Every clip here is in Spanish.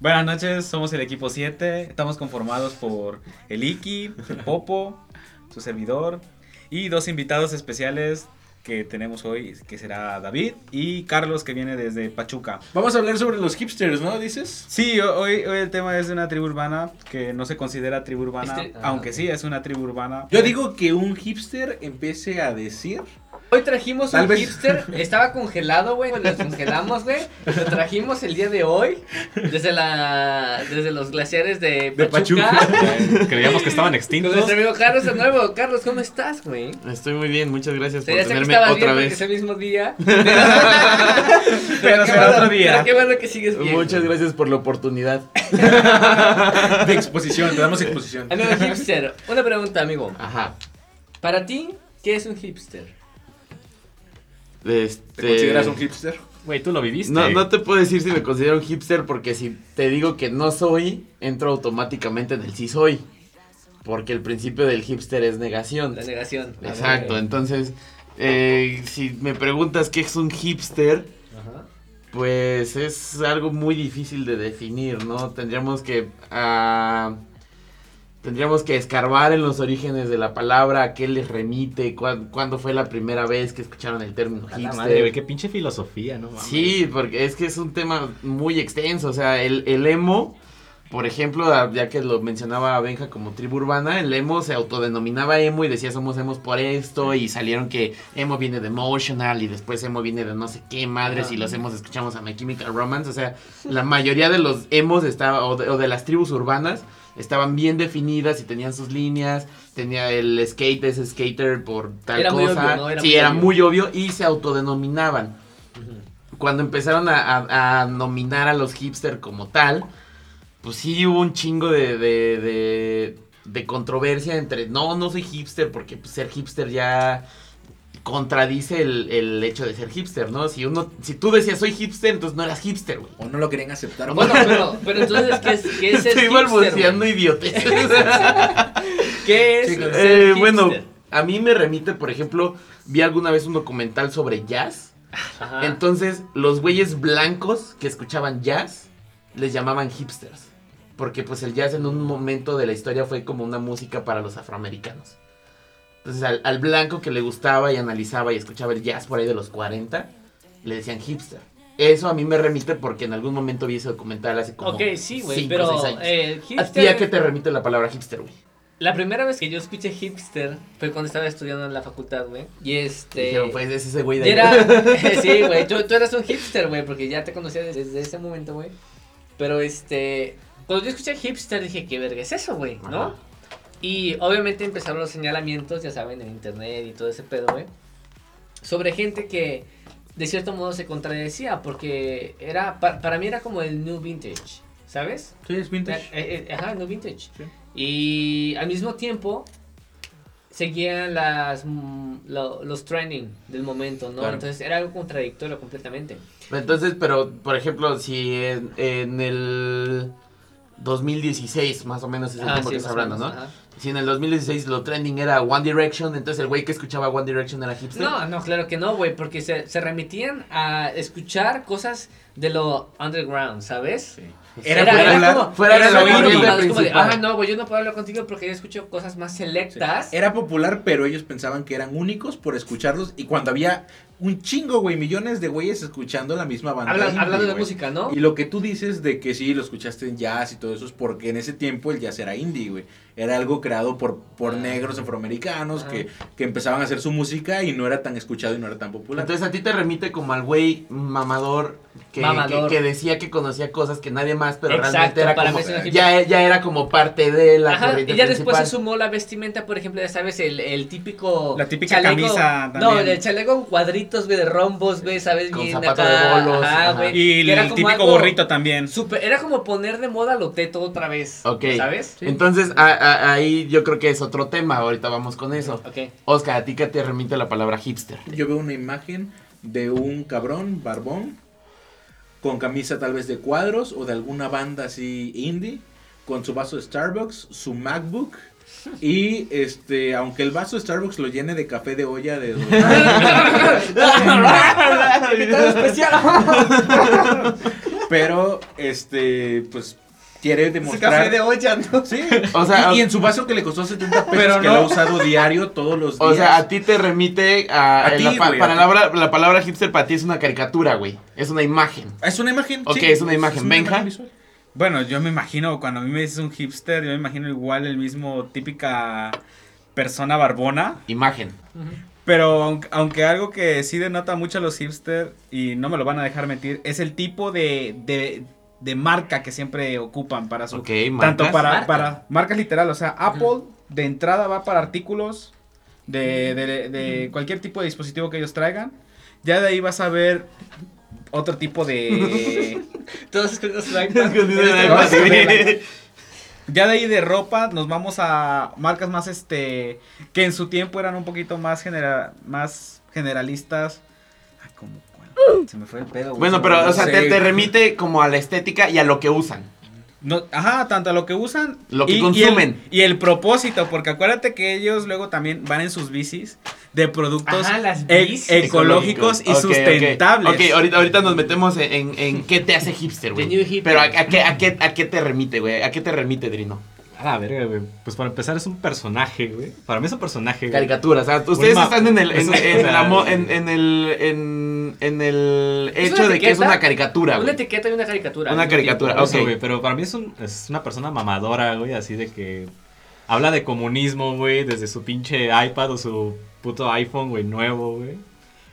Buenas noches, somos el equipo 7. Estamos conformados por el Iki, el Popo, su servidor y dos invitados especiales que tenemos hoy, que será David y Carlos, que viene desde Pachuca. Vamos a hablar sobre los hipsters, ¿no? ¿Dices? Sí, hoy, hoy el tema es de una tribu urbana que no se considera tribu urbana, Este- ah, aunque sí es una tribu urbana. Yo digo que un hipster empiece a decir... Hoy trajimos Tal un vez- hipster, estaba congelado, güey, lo descongelamos, güey. Lo trajimos el día de hoy, desde la, desde los glaciares de De Pachuca. Pachuca. Creíamos que estaban Con extintos. nuestro amigo Carlos de nuevo. Carlos, ¿cómo estás, güey? Estoy muy bien, muchas gracias por tenerme otra bien vez. es el mismo día. Pero qué será bueno- otro día. Pero qué bueno que sigues bien. Muchas gracias por la oportunidad. De exposición, te damos exposición. Amigo hipster, una pregunta, amigo. Ajá. Para ti, ¿qué es un hipster? Este... ¿Te consideras un hipster? Güey, tú lo viviste. No, no te puedo decir si me considero un hipster porque si te digo que no soy, entro automáticamente en el sí soy. Porque el principio del hipster es negación. La negación. Exacto, entonces, eh, si me preguntas qué es un hipster, Ajá. pues es algo muy difícil de definir, ¿no? Tendríamos que... ah, Tendríamos que escarbar en los orígenes de la palabra, a qué les remite, cuán- cuándo fue la primera vez que escucharon el término la hipster. madre, güey, qué pinche filosofía, ¿no? mames. Sí, porque es que es un tema muy extenso. O sea, el, el emo, por ejemplo, ya que lo mencionaba Benja como tribu urbana, el emo se autodenominaba emo y decía somos emos por esto. Y salieron que emo viene de emotional y después emo viene de no sé qué madres. Y los emos escuchamos a My Chemical Romance. O sea, la mayoría de los emos estaba, o, de, o de las tribus urbanas estaban bien definidas y tenían sus líneas. Tenía el skate, ese skater por tal Era muy cosa. obvio, ¿no? Era sí, muy era obvio. muy obvio y se autodenominaban cuando empezaron a, a- a nominar a los hipster como tal, pues sí hubo un chingo de, de, de, de controversia entre, no, no soy hipster, porque pues, ser hipster ya contradice el, el hecho de ser hipster, ¿no? Si uno, si tú decías soy hipster, entonces no eras hipster, güey. ¿O no lo querían aceptar? Bueno, pero, pero entonces, ¿qué es, qué es Estoy hipster, balbuceando idiotes. ¿Qué es ser Eh, hipster? bueno, a mí me remite, por ejemplo, vi alguna vez un documental sobre jazz. Ajá. Entonces, los güeyes blancos que escuchaban jazz les llamaban hipsters. Porque pues el jazz en un momento de la historia fue como una música para los afroamericanos. Entonces al, al blanco que le gustaba y analizaba y escuchaba el jazz por ahí de los 40, le decían hipster. Eso a mí me remite porque en algún momento vi ese documental hace como Ok, sí, güey, pero seis años. eh, ¿A ti a qué te remite la palabra hipster, güey? La primera vez que yo escuché hipster fue cuando estaba estudiando en la facultad, güey. Y este... Dijeron, pues es ese güey de era... sí, güey, tú, tú eras un hipster, güey, porque ya te conocía desde, desde ese momento, güey. Pero este... Cuando yo escuché hipster dije, ¿qué verga es eso, güey? ¿No? Y obviamente empezaron los señalamientos, ya saben, en internet y todo ese pedo, güey. Sobre gente que de cierto modo se contradecía, porque era, pa- para mí era como el new vintage, ¿sabes? Sí, es vintage. Eh, eh, ajá, no vintage. Sí. Y al mismo tiempo seguían las mm, lo- los trending del momento, ¿no? Claro. Entonces era algo contradictorio completamente. Entonces, pero, por ejemplo, si en, en el 2016, más o menos es el Ah, tiempo sí, que está hablando, ¿no? ajá. Si en el 2016 lo trending era One Direction, entonces el güey que escuchaba One Direction era hipster. No, no, claro que no, güey, porque se, se remitían a escuchar cosas de lo underground, ¿sabes? Era, Era- era popular. como- fuera era de principal. ah, no, güey, yo no puedo hablar contigo porque yo escucho cosas más selectas. Era popular, pero ellos pensaban que eran únicos por escucharlos. Y cuando había un chingo, güey, millones de güeyes escuchando la misma banda. Habla- indie, hablando de música, ¿no? Y lo que tú dices de que sí, lo escuchaste en jazz y todo eso es porque en ese tiempo el jazz era indie, güey. Era algo creado por, por Ah. negros afroamericanos Ah. que, que empezaban a hacer su música y no era tan escuchado y no era tan popular. Entonces a ti te remite como al güey mamador que, Mamador. que, que decía que conocía cosas que nadie más, pero Exacto, realmente era para como, ya, ya era como parte de la Ajá, corriente y ya después se sumó la vestimenta, por ejemplo, ya sabes, el, el típico... La típica camisa No, también. el chaleco con cuadritos, güey, de rombos, güey, sabes, Con bien zapato acá, de bolos, ajá, ajá. güey, Y el como típico gorrito también. súper- era como poner de moda lo teto otra vez, Ok. ¿sabes? Entonces a- a- ahí yo creo que es otro tema, ahorita vamos con eso. Ok. Oscar, ¿a ti qué te remite la palabra hipster? Yo veo una imagen de un cabrón, barbón, con camisa tal vez de cuadros o de alguna banda así indie, con su vaso de Starbucks, su MacBook Y este, aunque el vaso de Starbucks lo llene de café de olla de especial. pero este, pues quiere demostrar olla, ¿no? Sí. O sea, y, y en su vaso que le costó 70 pesos Pero que no. lo ha usado diario todos los días. O sea, a ti te remite a, A eh, ti, la, pa- güey, a ti. palabra, la palabra hipster para ti es una caricatura, güey. Es una imagen. es una imagen. Ok, sí, es una imagen. Benja. visual. Bueno, yo me imagino, cuando a mí me dices un hipster, yo me imagino igual el mismo típica persona barbona. Imagen. Pero aunque, aunque algo que sí denota mucho a los hipster, y no me lo van a dejar mentir, es el tipo de, de, de marca que siempre ocupan para su... Ok, tanto para, Marca. para marcas literal, o sea, Apple de entrada va para artículos de, de, de cualquier tipo de dispositivo que ellos traigan. Ya de ahí vas a ver otro tipo de... Todos escondiendo su iPad. Escondido en Este, iPad, güey. Ya de ahí de ropa nos vamos a marcas más este que en su tiempo eran un poquito más genera más generalistas. Ay, ¿cómo cuál? Se me fue el pedo. güey. Bueno, pero, o sea, te, te remite como a la estética y a lo que usan. No, ajá, tanto a lo que usan Lo que y, consumen. Y el, y el propósito, porque acuérdate que ellos luego también van en sus bicis de productos Ajá, las e- ecológicos y Ok, ok. sustentables. Ok, ahorita, ahorita nos metemos en, en, en qué te hace hipster, güey. Pero ¿a, a qué, a, qué, ¿a qué te remite, güey? ¿A qué te remite, Drino? A la verga, güey. Pues para empezar es un personaje, güey. Para mí es un personaje, güey. Caricatura, o sea, ustedes están en el, en, en en, en el, en, en el hecho una de que es una caricatura, Una güey. etiqueta y una caricatura. Una caricatura, tiempo. Eso, ok. güey, pero para mí es, un, es una persona mamadora, güey, así de que habla de comunismo, güey, desde su pinche iPad o su puto iPhone, güey, nuevo, güey.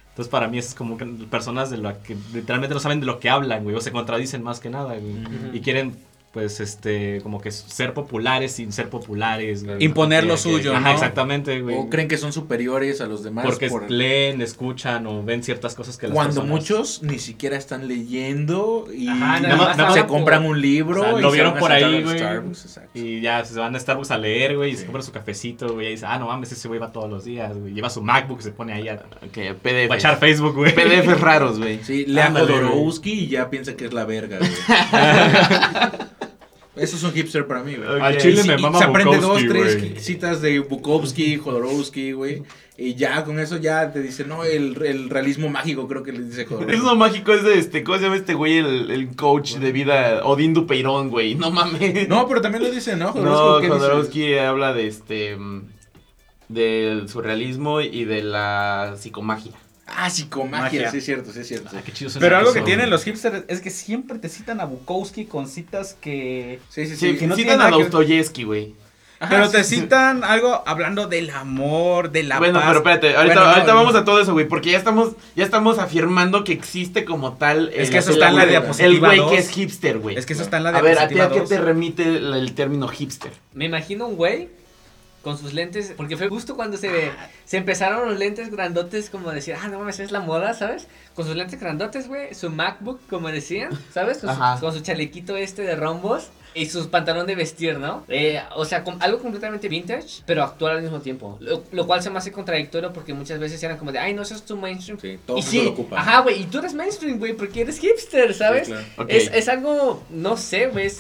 Entonces para mí es como que personas de lo que literalmente no saben de lo que hablan, güey, o se contradicen más que nada, güey. Y quieren, pues, este, como que ser populares sin ser populares, güey. Imponer lo Que- suyo, Ajá, ¿no? exactamente, güey. O creen que son superiores a los demás. Porque por- leen, escuchan o ven ciertas cosas que las Cuando personas- muchos ni siquiera están leyendo y Ajá, nada más- nada más se por- compran un libro O sea, y lo vieron a por ahí, güey. Y ya se van a Starbucks a leer, güey, y Sí. se compra su cafecito, güey, y dice, ah, no mames, ese güey va todos los días, güey. Lleva su MacBook y se pone ahí a, Ok, a PDF. echar Facebook, güey. PDFs raros, güey. Sí, lea Jodorowsky y ya piensa que es la verga, güey. Eso es un hipster para mí, güey. Al chile Y me si- y mama se aprende Bukowski, dos, tres citas de Bukowski, Jodorowsky, güey. Y ya con eso ya te dice, no, el, el realismo mágico creo que le dice Jodorowsky. Es lo mágico es de este, ¿cómo se llama este güey? El, el coach de vida, Odín Dupeirón, güey. No mames. No, pero también lo dice, ¿no? No, ¿qué dice? Jodorowsky habla de este mm, del surrealismo y de la psicomagia. Ah, psicomagia, Magia. sí es cierto, sí es cierto. Ah, qué chido suena Pero algo que tienen los hipsters es que siempre te citan a Bukowski con citas que... Sí, sí, Sí, sí. que no citan a Dostoyevsky, güey. Ajá, pero sí, te sí. citan algo hablando del amor, de la Bueno, paz. pero espérate, ahorita, Bueno, no, ahorita no. vamos a todo eso, güey, porque ya estamos, ya estamos afirmando que existe como tal. Es el- que eso el- está en la diapositiva El güey que es hipster, güey. Es que eso está en la A ver, ¿a ti diapositiva a qué te remite el, el término hipster? Me imagino un güey con sus lentes, porque fue justo cuando se, se empezaron los lentes grandotes, como decir, ah, no mames, es la moda, ¿sabes? Con sus lentes grandotes, güey, su MacBook, como decían, ¿sabes? Con su, con su chalequito este de rombos y sus pantalones de vestir, ¿no? Eh, o sea, algo completamente vintage, pero actual al mismo tiempo. Lo, lo cual se me hace contradictorio porque muchas veces eran como de, ay, no, eso es tu mainstream. Sí, todo y sí, lo ocupa. ajá, güey, y tú eres mainstream, güey, porque eres hipster, ¿sabes? Sí, claro. Es, es algo, no sé, güey.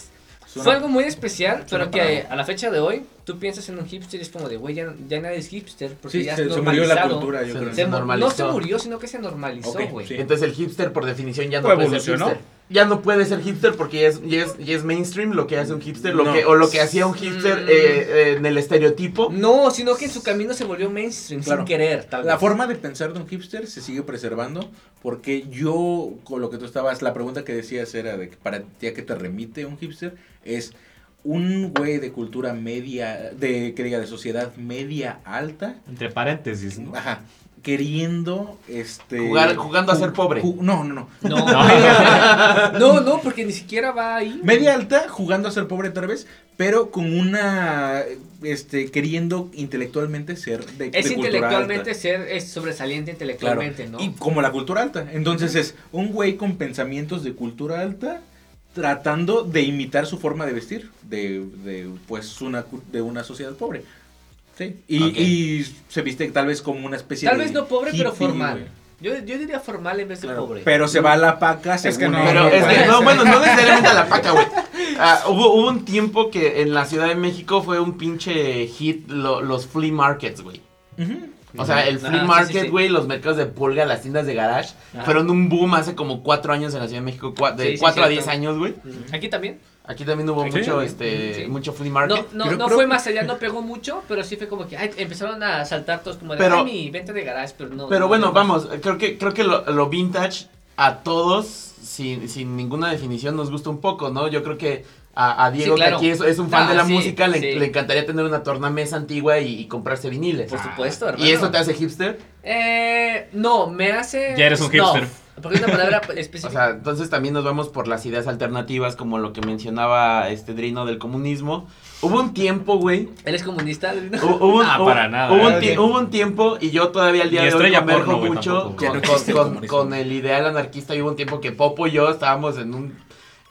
Fue algo muy especial, pero que a la fecha de hoy, tú piensas en un hipster y es como de, güey, ya, ya nadie es hipster, porque Sí, ya se, es se murió la cultura, yo Se- creo. Se mu- no normalizó. se murió, sino que se normalizó, güey. sí. Entonces el hipster por definición ya no puede ser hipster. Ya no puede ser hipster porque ya es, ya es, ya es mainstream lo que hace un hipster, lo No. que, o lo que hacía un hipster Mm. eh, eh, en el estereotipo. No, sino que en su camino se volvió mainstream Claro. sin querer, tal La vez. forma de pensar de un hipster se sigue preservando porque yo, con lo que tú estabas, la pregunta que decías era de que para ti a qué te remite un hipster, es un güey de cultura media, de que diga de sociedad media alta, Entre paréntesis, ¿no? ajá, queriendo este Jugar- jugando a ser pobre. no, no, no. No. No, no, porque ni siquiera va ahí. media alta, jugando a ser pobre tal vez, pero con una este queriendo intelectualmente ser de, Es de cultura intelectualmente alta. ser es sobresaliente Claro. intelectualmente, ¿no? Y como la cultura alta. Entonces es un güey con pensamientos de cultura alta tratando de imitar su forma de vestir de, de pues una de una sociedad pobre. Sí. Y, se viste tal vez como una especie Tal de vez no pobre, pero formal. Yo, yo diría formal en vez de Claro, pobre. Pero se va a la paca, Es que no, Pero es que, no, bueno, no necesariamente a la paca, güey. ah, hubo, hubo un tiempo que en la Ciudad de México fue un pinche hit lo- los flea markets, güey. O sea, el flea market, sí, sí. güey, los mercados de pulga, las tiendas de garage, fueron un boom hace como cuatro años en la Ciudad de México, cua- de Sí, sí, cuatro a diez años, güey. Aquí también. Aquí también hubo Sí. mucho, este, Sí. mucho flea market. no, Creo- no creo fue más allá, no pegó mucho, pero sí fue como que ay, empezaron a saltar todos como de Pero- ay, mi venta de garage, pero no. Pero no, bueno, no. vamos, creo que, creo que lo, lo vintage a todos, sin, sin ninguna definición, nos gusta un poco, ¿no? Yo creo que a, a Diego, Sí, claro. que aquí es, es un fan Ah, de la sí, música, le, sí. le encantaría tener una tornamesa antigua y, y comprarse viniles. Por supuesto, hermano. ¿Y eso te hace hipster? Eh, no, me hace. Ya eres un no, hipster. porque es una palabra O específica. sea, entonces también nos vamos por las ideas alternativas, como lo que mencionaba este Drino del comunismo. Hubo un tiempo, güey. ¿Eres comunista? hu- Hubo, un- Ah, para nada. Hubo un, hubo tiempo, y yo todavía al día de hoy converjo porno, mucho con el ideal anarquista. Y hubo un tiempo que Popo y yo estábamos en un,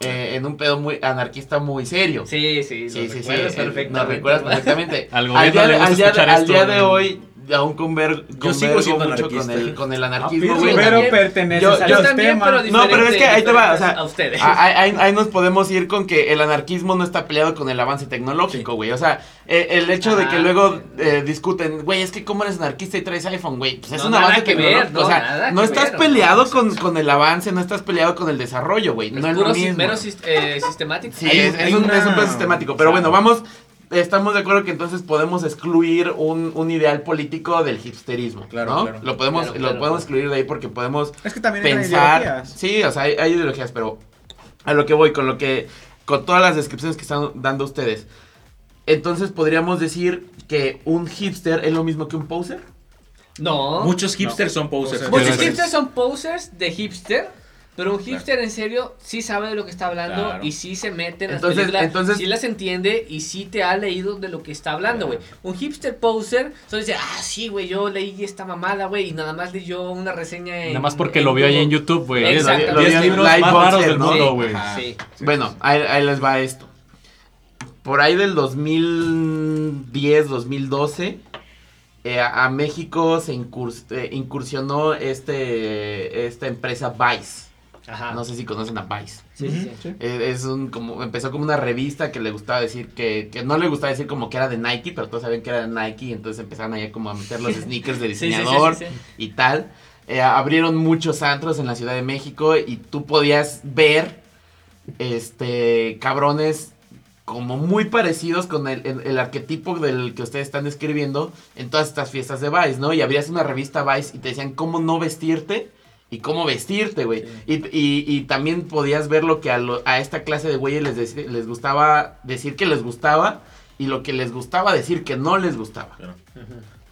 eh, en un pedo muy anarquista muy serio. Sí, sí, Sí, lo sí, sí. recuerdas eh, perfectamente, Nos recuerdas perfectamente. Al al gobierno día, le de- gusta al día al esto, día de hoy, aún conver, Yo sigo siendo mucho con el, con el Ah, anarquismo, pero, güey. también- perteneces yo- Yo también, sistema. pero No, pero es que ahí te va, o sea, a ustedes. Ah, Ahí, ahí- ahí nos podemos ir con que el anarquismo no está peleado con el avance tecnológico, güey. O sea, eh, el hecho de que Ah. luego eh, discuten, güey, es que cómo eres anarquista y traes iPhone, güey. Pues es No, un avance que ver, no, o sea, no estás ver, peleado no, con, con el avance, no estás peleado con el desarrollo, güey. Es No es puro lo si- mismo. mero eh, sistemático. Sí, es, un- es hay un, una- es un pedo sistemático. Pero bueno, vamos. Estamos de acuerdo que entonces podemos excluir un, un ideal político del hipsterismo. Claro, ¿no? claro. Lo podemos, Claro, lo claro, podemos claro. excluir de ahí porque podemos Es que también hay pensar. ideologías. Sí, o sea, hay, hay ideologías, pero a lo que voy, con lo que. Con todas las descripciones que están dando ustedes. Entonces podríamos decir que un hipster es lo mismo que un poser. No. Muchos hipsters son posers. Muchos hipsters son posers de hipster. Pero un hipster en serio sí sabe de lo que está hablando Claro. y sí se mete en las Entonces- películas, entonces- sí las entiende y sí te ha leído de lo que está hablando, güey. Un hipster poser solo dice, ah, sí, güey, yo leí esta mamada, güey, y nada más leyó una reseña en... Nada más porque lo vio ahí en YouTube, güey. Los 10 Lo vio en libros más raros del ¿no? mundo, güey. Sí. Bueno, ahí, ahí les va esto. Por ahí del 2010, 2012, eh, a a México se incurs- eh, incursionó este, esta empresa Vice. Ajá. No sé si conocen a Vice. Sí, sí, sí. Eh, Es un como empezó como una revista que le gustaba decir que, que no le gustaba decir como que era de Nike, pero todos sabían que era de Nike, y entonces empezaron ahí como a meter los sneakers de Sí, sí, sí, diseñador sí, sí. y tal. Eh, abrieron muchos antros en la Ciudad de México y tú podías ver este cabrones como muy parecidos con el, el- el arquetipo del que ustedes están describiendo en todas estas fiestas de Vice, ¿no? Y abrías una revista Vice y te decían cómo no vestirte y cómo vestirte, güey. Y, y- y también podías ver lo que a, lo- a esta clase de güeyes les, les gustaba decir que les gustaba y lo que les gustaba decir que no les gustaba. Claro.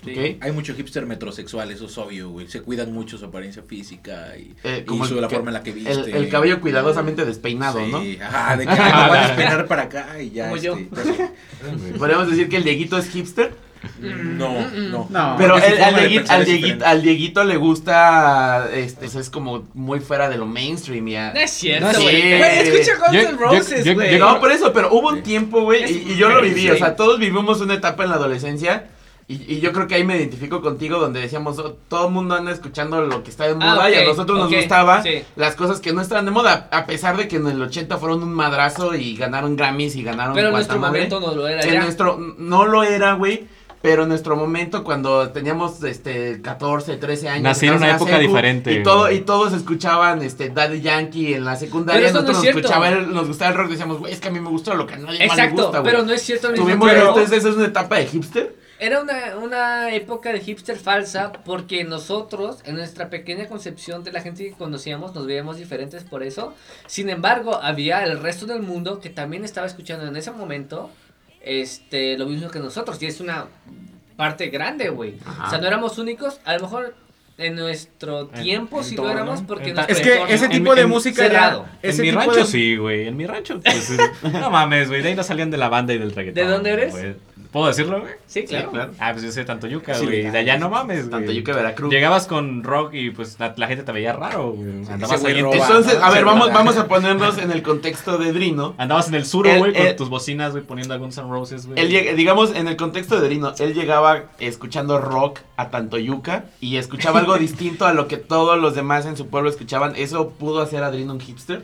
Sí. Hay mucho hipster metrosexual, eso es obvio, güey. Se cuidan mucho su apariencia física y, Eh, y como su- el la que- forma en la que viste. El, el cabello cuidadosamente despeinado, ¿no? Sí, Ajá, de que me voy a despeinar para acá y ya. Como yo. este, ya- Podríamos decir que el Dieguito es hipster. No, no. No. Pero el- al, Dieguito, pensar al, es Dieguito, diferente. al Dieguito le gusta, este, es como muy fuera de lo mainstream. Ya. No es cierto, No, güey. sí. Güey, escucha Guns N' Roses, güey. No, por eso, pero hubo un tiempo, güey, y, y yo lo viví, o sea, todos vivimos una etapa en la adolescencia. Y, y yo creo que ahí me identifico contigo, donde decíamos, oh, todo el mundo anda escuchando lo que está de Ah, moda y a nosotros nos gustaba sí. las cosas que no estaban de moda, a pesar de que en el 80 fueron un madrazo y ganaron Grammys y ganaron Pero en nuestro momento no lo era En ya. nuestro, no lo era, güey. Pero en nuestro momento, cuando teníamos este 14, 13 años. Nací en una época secu, diferente, Y, todo, y todos escuchaban este Daddy Yankee en la secundaria. Pero eso no nosotros es nos, escuchaba el- nos gustaba el rock. Decíamos, güey, es que a mí me gusta lo que a nadie más le Exacto, gusta, güey. pero no es cierto Tuvimos, tiempo. entonces, ¿esa es una etapa de hipster? Era una, una época de hipster falsa porque nosotros, en nuestra pequeña concepción de la gente que conocíamos, nos veíamos diferentes por eso. Sin embargo, había el resto del mundo que también estaba escuchando en ese momento este lo mismo que nosotros. Y es una parte grande, güey. O sea, no éramos únicos. A lo mejor en nuestro tiempo sí lo entorno. éramos porque En- nuestro Es que ese En- tipo de en- música cerrado. era. En mi tipo rancho de- sí, güey. En mi rancho, pues. no mames, güey. De ahí no salían de la banda y del reggaetón. ¿De dónde eres? ¿Puedo decirlo, güey? Sí, claro. Ah, pues yo soy de Tantoyuca, Sí, güey. de allá no mames, güey. Tanto yo que Veracruz. Llegabas con rock y pues la, la gente te veía raro, güey. Andabas güey ahí Entonces, ¿no? a ver, vamos, vamos a ponernos en el contexto de Drino. Andabas en el sur, güey, con tus bocinas, güey, poniendo algún Sun Roses, güey. Él llega- digamos, en el contexto de Drino, él llegaba escuchando rock a Tantoyuca y escuchaba algo distinto a lo que todos los demás en su pueblo escuchaban. ¿Eso pudo hacer a Drino un hipster?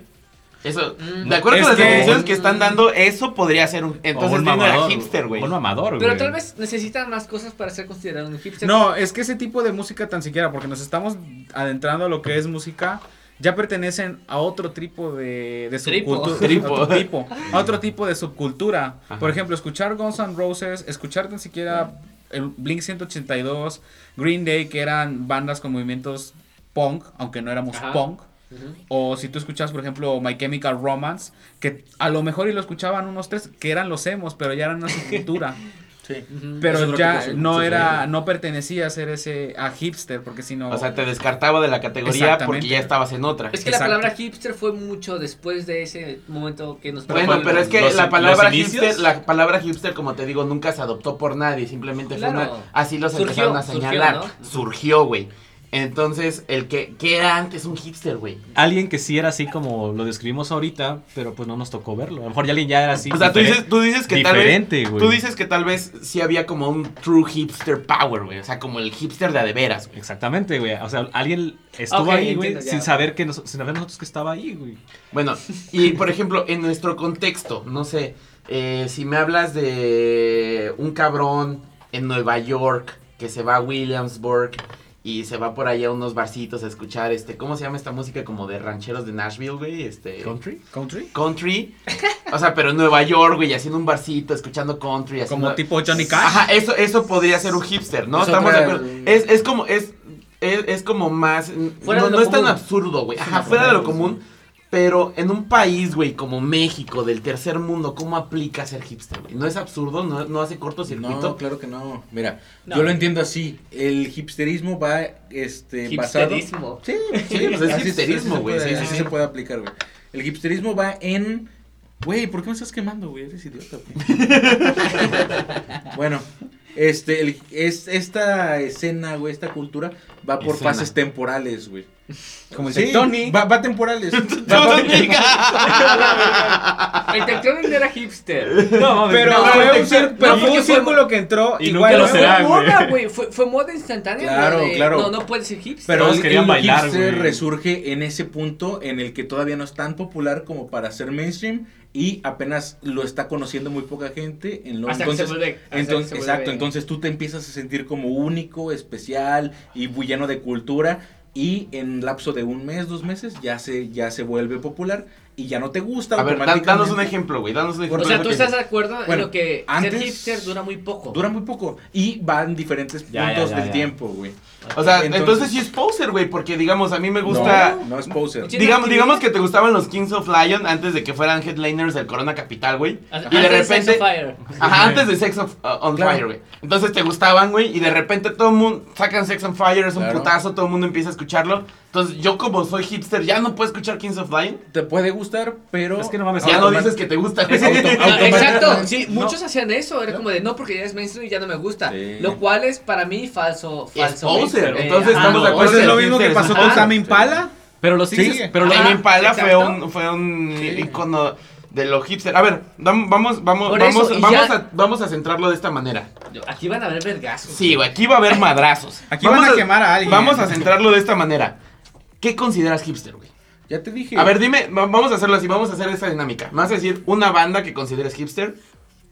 Eso, Mm. de acuerdo Es con las definiciones que están dando, eso podría ser un. Entonces un no era hipster, güey. Un mamador, Pero güey. tal vez necesitan más cosas para ser considerado un hipster. No, es que ese tipo de música tan siquiera, porque nos estamos adentrando a lo que es música, ya pertenecen a otro tipo de, subcultura. Tripo. A otro tipo, a otro tipo de subcultura. Ajá. Por ejemplo, escuchar Guns N' Roses, escuchar tan siquiera el Blink 182, Green Day, que eran bandas con movimientos punk, aunque no éramos Ajá. punk. O si tú escuchas, por ejemplo, My Chemical Romance, que a lo mejor y lo escuchaban unos tres, que eran los emos, pero ya eran una subcultura. Sí. Pero ya no era, no pertenecía a ser ese, a hipster, porque si no... O sea, te descartaba de la categoría porque ya estabas en otra. Es que la palabra hipster fue mucho después de ese momento que nos Bueno, pero es que los- la palabra hipster, la palabra hipster, como te digo, nunca se adoptó por nadie, simplemente fue una, así los Surgió, empezaron a surgió, señalar. ¿no? Surgió, güey. Entonces, el que, que era antes un hipster, güey. Alguien que sí era así como lo describimos ahorita, pero pues no nos tocó verlo. A lo mejor ya alguien ya era así. o sea, tú dices, tú dices que tal vez diferente, güey. tú dices que tal vez sí había como un true hipster power, güey, o sea, como el hipster de a de veras, güey. Exactamente, güey. O sea, alguien estuvo ahí, güey, entiendo, sin saber que nos- sin saber nosotros que estaba ahí, güey. Bueno, y por ejemplo, en nuestro contexto, no sé, eh, si me hablas de un cabrón en Nueva York que se va a Williamsburg y se va por allá a unos barcitos a escuchar, este, ¿cómo se llama esta música como de rancheros de Nashville, güey? Este, ¿Country? ¿Country? country. O sea, pero en Nueva York, güey, haciendo un barcito, escuchando country, haciendo... Como tipo Johnny Cash. Ajá, eso, eso podría ser un hipster, ¿no? Es Estamos de acuerdo. Es, es como, es, es, es como más. Fuera no de lo no es tan absurdo, güey. Ajá, fuera de lo común. Pero en un país, güey, como México, del tercer mundo, ¿cómo aplica ser hipster, güey? ¿No es absurdo? ¿No, no hace cortocircuito? No, claro que no. Mira, No. yo lo entiendo así. El hipsterismo va este, basado... Hipsterismo. Sí, Sí, pues es hipsterismo, güey, puede- sí, sí, sí. se puede aplicar, güey. El hipsterismo va en... Güey, ¿por qué me estás quemando, güey? Eres idiota, güey. bueno, este, el- es, esta escena, güey, esta cultura va por Escena. fases temporales, güey. Como el Sí, Tectonic. Va, va temporales. Va- El Tectonic era hipster. No. Pero No, fue un, cir- no, pero fue un fue- círculo que entró y igual. nunca lo ¿no? será. Fue moda, güey. Fue, fue moda instantánea. Claro, de, claro. No, no puede ser hipster. Pero Todos el, querían el bailar, hipster resurge en ese punto en el que todavía no es tan popular como para ser mainstream y apenas lo está conociendo muy poca gente. En lo, Hasta que entonces, se vuelve- hasta que entonces, se vuelve- exacto, entonces tú te empiezas a sentir como único, especial y muy lleno de cultura y en lapso de un mes, dos meses ya se ya se vuelve popular y ya no te gusta. A ver, danos un ejemplo, güey. Danos un ejemplo. O sea, tú estás de acuerdo en lo que antes- ser hipster dura muy poco. Dura muy poco y van diferentes Ya, ya, puntos ya, del ya. tiempo, güey. O sea, Entonces- entonces, sí es poser, güey, porque digamos, a mí me gusta... No, no es poser. Digamos, ¿Tiene digamos que te gustaban los Kings of Lion antes de que fueran headliners del Corona Capital, güey. Antes Y de Sex repente... Fire. Ajá, antes de Sex of, uh, on Claro. Fire, güey. Entonces te gustaban, güey, y de repente todo el mundo sacan Sex on Fire, es un Claro. putazo, todo el mundo empieza a escucharlo. Entonces yo como soy hipster ya no puedo escuchar Kings of Lion. Te puede gustar, pero Es que no mames, Ya no dices que te gusta, güey. Exacto, sí, No. muchos hacían eso, era como de no porque ya es mainstream y ya no me gusta, Sí. lo cual es para mí falso, Es falso. poser, Eh, entonces ajá, estamos de acuerdo Pues es lo mismo que pasó con poser. Tame Impala. Pero los Sí. sigues, pero Tame Ajá, Impala fue exacto. un, fue un Sí. icono de lo hipster. A ver, dam- vamos, vamos, Por vamos, eso, y vamos, ya- a, vamos a centrarlo de esta manera. Aquí van a haber vergazos. Sí, güey, aquí va a haber madrazos. Aquí van Vamos a quemar a alguien. Vamos a centrarlo de esta manera. ¿Qué consideras hipster, güey? Ya te dije. A ver, dime, va- vamos a hacerlo así, vamos a hacer esta dinámica. Me vas a decir una banda que consideres hipster,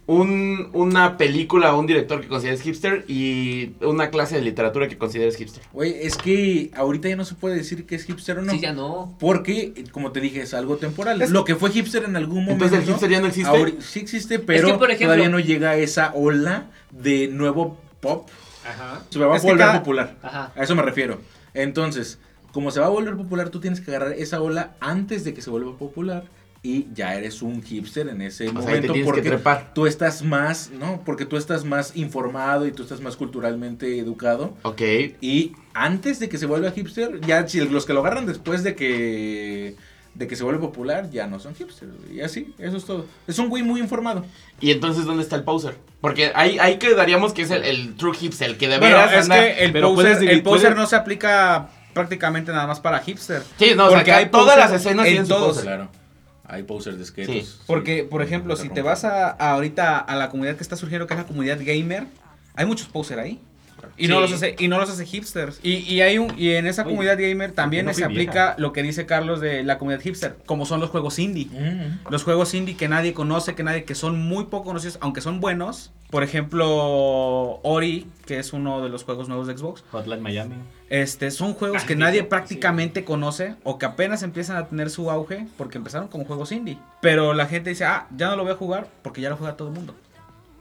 un, una película o un director que consideres hipster y una clase de literatura que consideres hipster. Güey, es que ahorita ya no se puede decir que es hipster o no. Sí, ya no. Porque, como te dije, es algo temporal. Es- Lo que fue hipster en algún momento. Entonces el hipster ya no existe. sí existe, pero por ejemplo- todavía no llega a esa ola de nuevo pop. Ajá. Se va a volver cada- popular. Ajá. A eso me refiero. Entonces, como se va a volver popular, tú tienes que agarrar esa ola antes de que se vuelva popular. Y ya eres un hipster en ese O sea, ahí te momento. porque trepar. tú estás más, ¿no? Porque tú estás más informado y tú estás más culturalmente educado. Ok. Y antes de que se vuelva hipster, ya si los que lo agarran después de que de que se vuelve popular, ya no son hipsters. Y así, eso es todo. Es un güey muy informado. Y entonces, ¿dónde está el poser? Porque ahí, ahí quedaríamos que es el, el true hipster, el que de Bueno, veras es anda- que el pero poser, puedes el poser puedes- no se aplica prácticamente nada más para hipster. Sí, no, o sea, porque que hay todas las escenas en todos. poser. Claro. Hay posers de skates. Sí. Porque, por ejemplo, si te vas a, a ahorita a la comunidad que está surgiendo, que es la comunidad gamer, hay muchos poser ahí. Y no los hace, y no los hace hipsters. Y, y hay un, y en esa comunidad gamer también no se aplica vieja. lo que dice Carlos de la comunidad hipster, como son los juegos indie. Mm. Los juegos indie que nadie conoce, que nadie, que son muy poco conocidos, aunque son buenos. Por ejemplo, Ori, que es uno de los juegos nuevos de Xbox. Hotline Miami. Este, son juegos Ah, que nadie sí. prácticamente conoce o que apenas empiezan a tener su auge porque empezaron como juegos indie. Pero la gente dice, ah, ya no lo voy a jugar porque ya lo juega todo el mundo.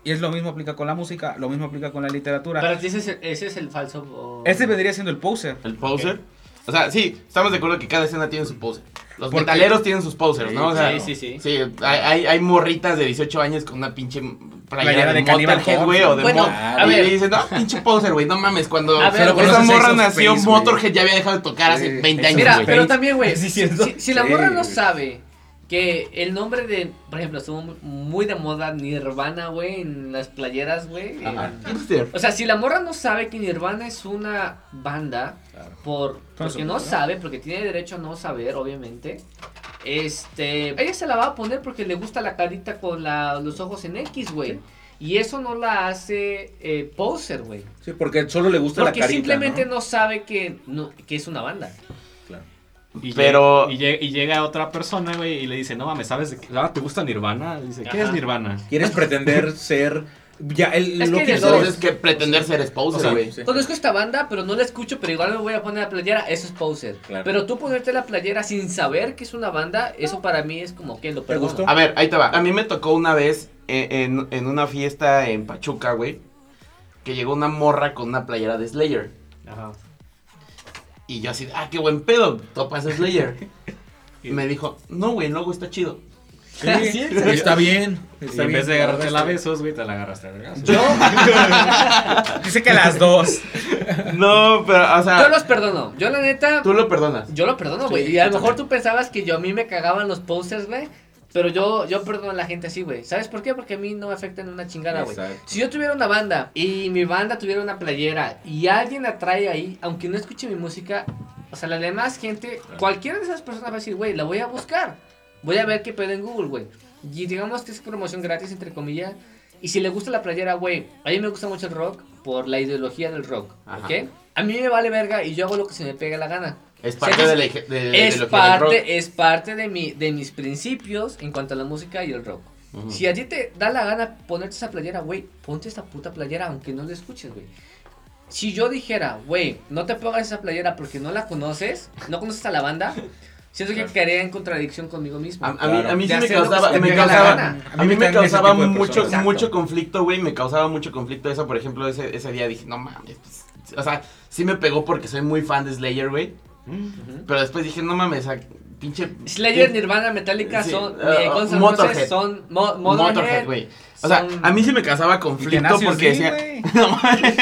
Y es lo mismo aplica con la música, lo mismo aplica con la literatura. Para ti ese es el, ese es el falso. o- Este vendría siendo el poser. El poser. O sea, sí, estamos de acuerdo que cada escena tiene su poser. Los Porque- metaleros tienen sus posers, ¿no? O sea, Sí, sí, sí. Sí, hay, hay, hay morritas de 18 años con una pinche playera, Playera de, Motorhead, güey, o de Bueno, a y ver. le dicen, no, pinche poser, güey, no mames, cuando A ver, esa morra nació. Motorhead ya había dejado de tocar hace Sí, 20 Ace años, Mira, pero también, güey, si, si- si la Sí, morra no sabe que el nombre de, por ejemplo, estuvo muy de moda Nirvana, güey, en las playeras, güey. O sea, si la morra no sabe que Nirvana es una banda, Claro. por, porque no sabe, porque tiene derecho a no saber, obviamente. Este, ella se la va a poner porque le gusta la carita con la- los ojos en X, güey. Y eso no la hace eh, poser, güey. Sí, porque solo le gusta Porque la carita, simplemente ¿no? no, sabe que, no, que es una banda. Y Pero- llega- y, llega, y llega otra persona, güey, y le dice, no mames, ¿sabes de qué? Ah, ¿Te gusta Nirvana? Dice, ¿qué Ajá. es Nirvana? Quieres pretender ser ya el Es lo que que. Entonces, que pretender ser es o poser, sea, güey. sí. Conozco esta banda, pero no la escucho, pero igual me voy a poner la playera, eso es poser. Claro. Pero tú ponerte la playera sin saber que es una banda, eso para mí es como que lo perdono. A ver, ahí te va. A mí me tocó una vez en, en- en una fiesta en Pachuca, güey, que llegó una morra con una playera de Slayer. Ajá. Y yo así, ah, qué buen pedo, topas Slayer. Y me dijo, no, güey, el logo está chido. Sí, está bien. Y Está en bien, vez de agarrarte la besos, güey, te la agarraste a vergas. Yo, Dice que las dos. No, pero, o sea, yo los perdono. Yo la neta, tú lo perdonas. yo lo perdono, güey. Sí, y a lo mejor tú pensabas que yo a mí me cagaban los posters, güey. Pero yo, yo perdono a la gente así, güey. ¿Sabes por qué? Porque a mí no me afectan una chingada, güey. Si yo tuviera una banda y mi banda tuviera una playera y alguien la trae ahí, aunque no escuche mi música, o sea, la demás gente, cualquiera de esas personas va a decir, güey, la voy a buscar. Voy a ver qué pedo en Google, güey. Y digamos que es promoción gratis, entre comillas. Y si le gusta la playera, güey, a mí me gusta mucho el rock por la ideología del rock, Ajá. ¿ok? A mí me vale verga y yo hago lo que se me pega la gana. Es parte de la, de, de Es lo que rock. parte, es parte de, mi, de mis principios en cuanto a la música y el rock. Ujú. Si a ti te da la gana ponerte esa playera, güey, ponte esa puta playera aunque no la escuches, güey. Si yo dijera, güey, no te pongas esa playera porque no la conoces, no conoces a la banda, siento que caería en contradicción conmigo mismo. A, a mí, a mí sí De me causaba, me causaba, a mí me ese causaba de mucho, mucho conflicto, güey, me causaba mucho conflicto eso, por ejemplo, ese, ese día dije, no mames, pues, o sea, sí me pegó porque soy muy fan de Slayer, güey. Pero después dije, no mames, sea, pinche... Slayer, pin- Nirvana, Metallica Sí, son, uh, eh, Guns N' Motorhead. Roses son mo- Motorhead, Motorhead, güey. O sea, son- a mí sí me causaba conflicto porque decía... No mames.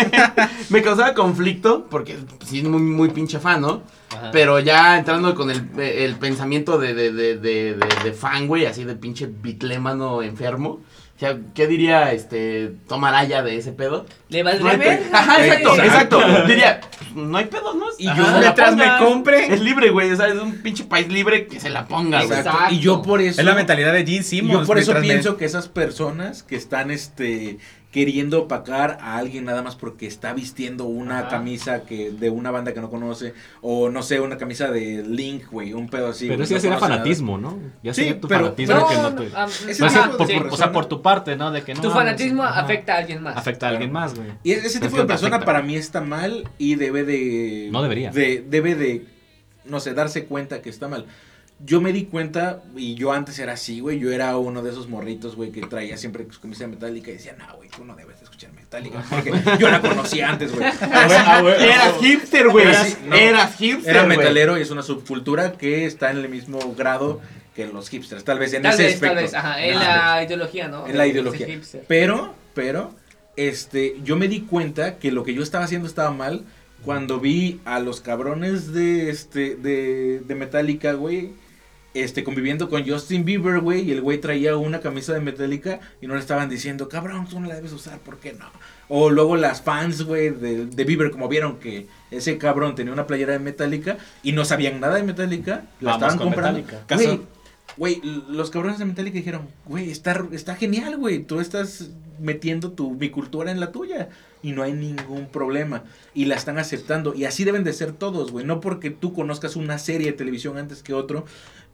me causaba conflicto porque sí, muy, muy pinche fan, ¿no? Ajá. Pero ya entrando con el, el pensamiento de, de, de, de, de, de fan, güey, así de pinche bitlémano enfermo. O sea, ¿qué diría este Tom Araya de ese pedo? Le No hay valdría pe- verga, Ajá, exacto, exacto. Diría, pues, no hay pedo, ¿no? Y yo- Mientras me compre. Es libre, güey, o sea, es un pinche país libre que se la ponga, güey. Exacto. Y yo por eso Es la mentalidad de Gene Simmons. yo por eso pienso que esas personas que están este queriendo opacar a alguien nada más porque está vistiendo una Ajá. camisa que de una banda que no conoce o no sé, una camisa de Link, güey, un pedo así. pero eso ya no sería nada. fanatismo, ¿no? Ya Sí, sería tu pero- fanatismo No, que no no, te... Ese O sea, por, de por- o sea, persona- por tu parte, ¿no? De que no Tu fanatismo ajá, afecta a alguien más. Afecta a alguien más, güey. Y ese Es tipo de persona afecta. para mí está mal y debe de... No debería. de- debe de, no sé, darse cuenta que está mal. Yo me di cuenta, y yo antes era así, güey, yo era uno de esos morritos, güey, que traía siempre su camisa metálica y decía, no, güey, tú no debes de escuchar metálica, porque yo la conocía antes, güey. Eras hipster, güey. Era Eras, no. eras hipster, Era metalero y es una subcultura que está en el mismo grado que los hipsters, tal vez en Tal ese vez, aspecto. tal vez, ajá, en la ideología, ¿no? En la De- ideología. Pero, pero, este, yo me di cuenta que lo que yo estaba haciendo estaba mal cuando vi a los cabrones de, este, de, de Metallica, güey, este, conviviendo con Justin Bieber, güey, y el güey traía una camisa de Metallica y no le estaban diciendo, cabrón, tú no la debes usar, ¿por qué no? O luego las fans, güey, de, de Bieber, como vieron que ese cabrón tenía una playera de Metallica y no sabían nada de Metallica, la Vamos estaban comprando. Güey, los cabrones de Metallica dijeron, güey, está, está genial, güey. Tú estás metiendo tu, mi cultura en la tuya. Y no hay ningún problema. Y la están aceptando. Y así deben de ser todos, güey. No porque tú conozcas una serie de televisión antes que otro,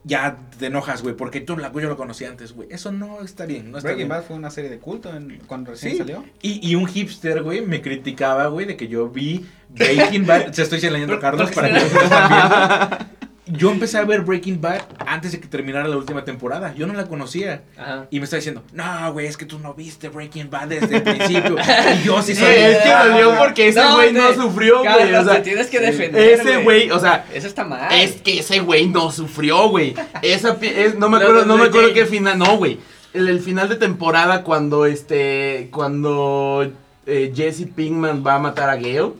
ya te enojas, güey. Porque tú la, yo lo conocí antes, güey. Eso no está bien. No está Breaking bien. Bad fue una serie de culto en- cuando recién Sí. salió. Y, y un hipster, güey, me criticaba, güey, de que yo vi Breaking Bad. Se estoy a ¿Por- Carlos para que ustedes también. Yo empecé a ver Breaking Bad antes de que terminara la última temporada. Yo no la conocía. Ajá. Y me está diciendo, no, güey, es que tú no viste Breaking Bad desde el principio. y yo sí soy. Eh, es que dolió porque ese güey no sufrió, güey. O sea, te tienes que defender. ese güey, o sea, Eso está mal. Es que ese güey no sufrió, güey. Esa es- no me acuerdo, no me acuerdo qué final, no, güey. El, el final de temporada cuando este cuando eh, Jesse Pinkman va a matar a Gale.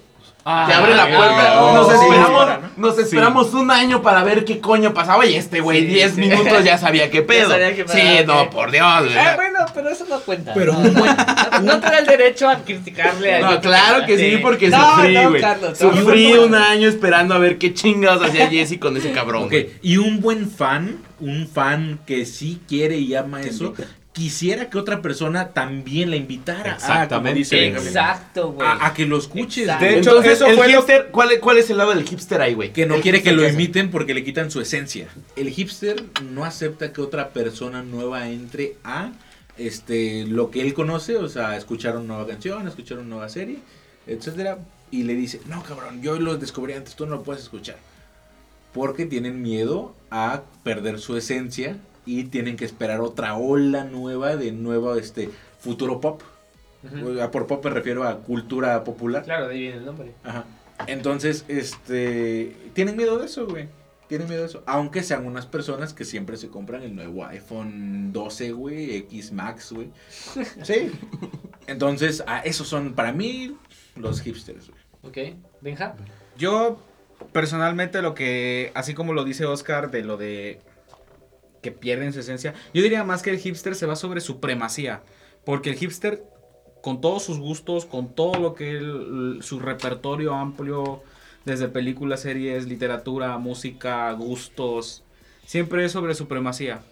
Ah, Te abre la puerta. nos sí, esperamos, para, ¿no? nos esperamos un año para ver qué coño pasaba y este güey Sí, 10 sí. minutos ya sabía qué pedo. sabía sí, no, por Dios, güey. Ah, bueno, pero eso no cuenta. Pero no, un buen- no, no te da el derecho a criticarle a No, claro que sí, porque No, sufrí, no, güey. No, sufrí un año esperando a ver qué chingados hacía Jesse con ese cabrón. Ok, güey. y un buen fan, un fan que sí quiere y ama eso, quisiera que otra persona también la invitara. a, como Exactamente. Exacto, güey. a, a que lo escuches. Exacto. De hecho, Entonces, eso el fue lo- hipster, ¿cuál, es- ¿cuál es el lado del hipster ahí, güey? Que no El quiere que hipster lo imiten porque le quitan su esencia. El hipster no acepta que otra persona nueva entre a este lo que él conoce, o sea, escuchar una nueva canción, escuchar una nueva serie, etcétera, y le dice, "No, cabrón, yo lo descubrí antes, tú no lo puedes escuchar." Porque tienen miedo a perder su esencia y tienen que esperar otra ola nueva de nuevo este futuro pop. A por pop me refiero a cultura popular. Claro, de ahí viene el nombre. Ajá. Entonces, este, tienen miedo de eso, güey. Tienen miedo de eso. Aunque sean unas personas que siempre se compran el nuevo iPhone 12, güey, X Max, güey. Sí. Entonces, ah, esos son para mí los hipsters, güey. Ok, Benja. Yo, personalmente, lo que, así como lo dice Oscar, de lo de que pierden su esencia, yo diría más que el hipster se va sobre supremacía. Porque el hipster, con todos sus gustos, con todo lo que él, su repertorio amplio, desde películas, series, literatura, música, gustos, siempre es sobre supremacía.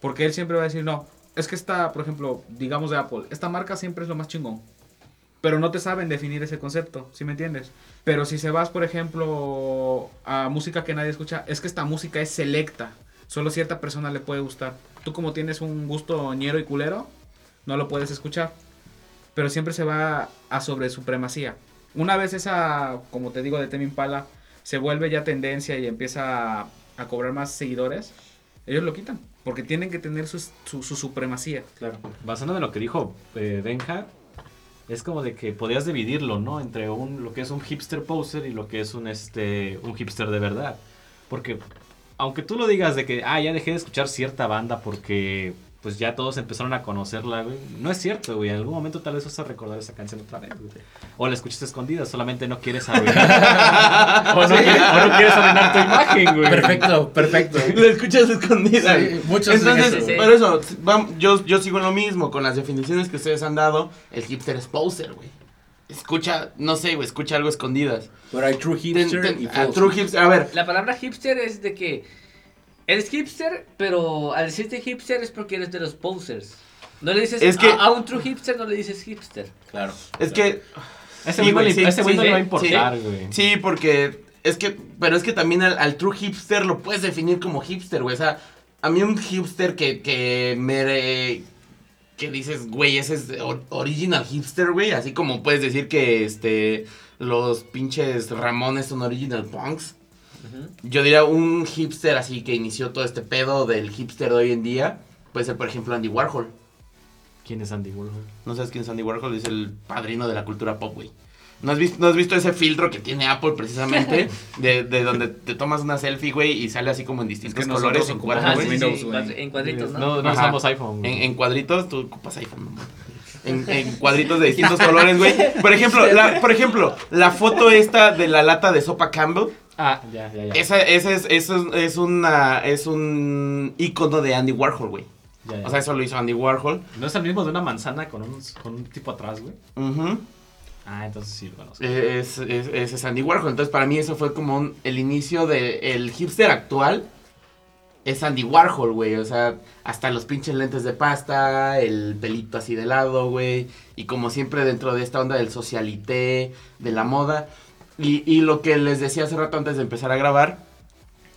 Porque él siempre va a decir, no, es que esta, por ejemplo, digamos de Apple, esta marca siempre es lo más chingón. Pero no te saben definir ese concepto, ¿sí me entiendes? Pero si se vas, por ejemplo, a música que nadie escucha, es que esta música es selecta. Solo cierta persona le puede gustar. Tú como tienes un gusto ñero y culero, no lo puedes escuchar. Pero siempre se va a sobre supremacía. Una vez esa, como te digo, de Temi Impala, se vuelve ya tendencia y empieza a, cobrar más seguidores, ellos lo quitan. Porque tienen que tener su, su, su supremacía. Claro. En lo que dijo eh, Benja, es como de que podías dividirlo, ¿no? Entre un, lo que es un hipster poser y lo que es un, este, un hipster de verdad. Porque, aunque tú lo digas de que, ah, ya dejé de escuchar cierta banda porque, pues ya todos empezaron a conocerla, güey. No es cierto, güey. En algún momento tal vez vas a recordar esa canción otra vez, güey. O la escuchaste escondida, solamente no quieres arruinar. o, no quieres, o no quieres arruinar tu imagen, güey. Perfecto, perfecto. Lo escuchas escondida. Sí, muchos Entonces, eso, güey. por eso, yo, yo sigo en lo mismo, con las definiciones que ustedes han dado, el hipster es poser, güey. Escucha, no sé, güey, escucha algo escondidas. Pero hay true hipster ten- y a true hipster, a ver, La palabra hipster es de que eres hipster, pero al decirte hipster es porque eres de los posers. No le dices Es que- a, a un true hipster no le dices hipster. Claro. es que Ese Sí, güey no sí, no va a importar, güey. Sí, porque es que, pero es que también al, al true hipster lo puedes definir como hipster, güey. O sea, a mí un hipster que, que me... que dices, güey, ese es or- original hipster, güey. Así como puedes decir que, este, los pinches Ramones son original punks. Yo diría un hipster así que inició todo este pedo del hipster de hoy en día. Puede ser, por ejemplo, Andy Warhol. ¿Quién es Andy Warhol? ¿No sabes quién es Andy Warhol? Es el padrino de la cultura pop, güey. ¿No has, visto, ¿No has visto ese filtro que tiene Apple precisamente? de, de donde te tomas una selfie, güey, y sale así como en distintos colores en ocupamos cuadros, Ajá, güey. sí, Windows, sí, güey. cuadri- en cuadritos, ¿no? No, no Ajá. usamos iPhone. güey. En, en cuadritos, tú ocupas iPhone. En, en cuadritos de distintos colores, güey. Por ejemplo, la, por ejemplo, la foto esta de la lata de sopa Campbell, Ah, ya, ya, ya. esa, esa es, eso es, es una, es un icono de Andy Warhol, güey. Ya, ya. O sea, eso lo hizo Andy Warhol. ¿No es el mismo de una manzana con un, con un tipo atrás, güey? Ujú. Ah, entonces sí lo conozco. Es, es, ese es Andy Warhol. Entonces, para mí, eso fue como el inicio del hipster actual. es Andy Warhol, güey. O sea, hasta los pinches lentes de pasta, el pelito así de lado, güey. Y como siempre dentro de esta onda del socialité, de la moda. Y, y lo que les decía hace rato antes de empezar a grabar,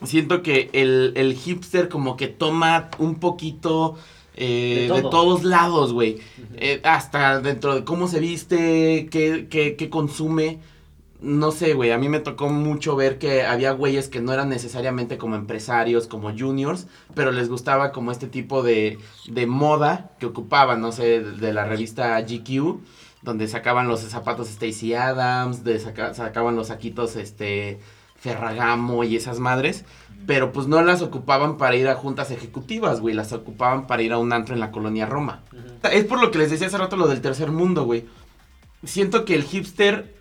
siento que el, el hipster como que toma un poquito eh, De de, todo. todos lados, güey. Eh, hasta dentro de cómo se viste, qué, qué, qué consume. No sé, güey, a mí me tocó mucho ver que había güeyes que no eran necesariamente como empresarios, como juniors, pero les gustaba como este tipo de, de moda que ocupaban, no sé, de, de la revista GQ, donde sacaban los zapatos Stacy Adams, de saca- sacaban los saquitos este Ferragamo y esas madres, pero pues no las ocupaban para ir a juntas ejecutivas, güey, las ocupaban para ir a un antro en la colonia Roma. Es por lo que les decía hace rato lo del tercer mundo, güey. Siento que el hipster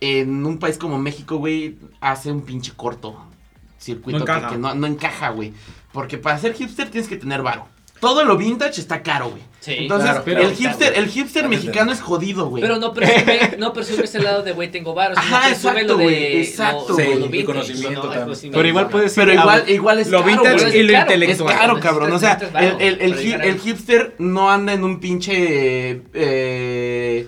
en un país como México, güey, hace un pinche corto circuito No que- encaja. que, no, no encaja, güey. Porque para ser hipster tienes que tener varo. Todo lo vintage está caro, güey. Sí, Entonces, claro, pero- el hipster, el hipster mexicano es jodido, güey. Pero no presume, no presume ese lado de güey tengo varo, sino Ajá, presume exacto, lo güey, de exacto, lo- Sí, lo el vintage, conocimiento ¿no? También. Pero igual puede ser. Pero igual, igual es Lo caro, vintage güey. y lo Claro, Es intelectual. caro, cabrón. O sea, el, el, el, el hipster no anda en un pinche. eh,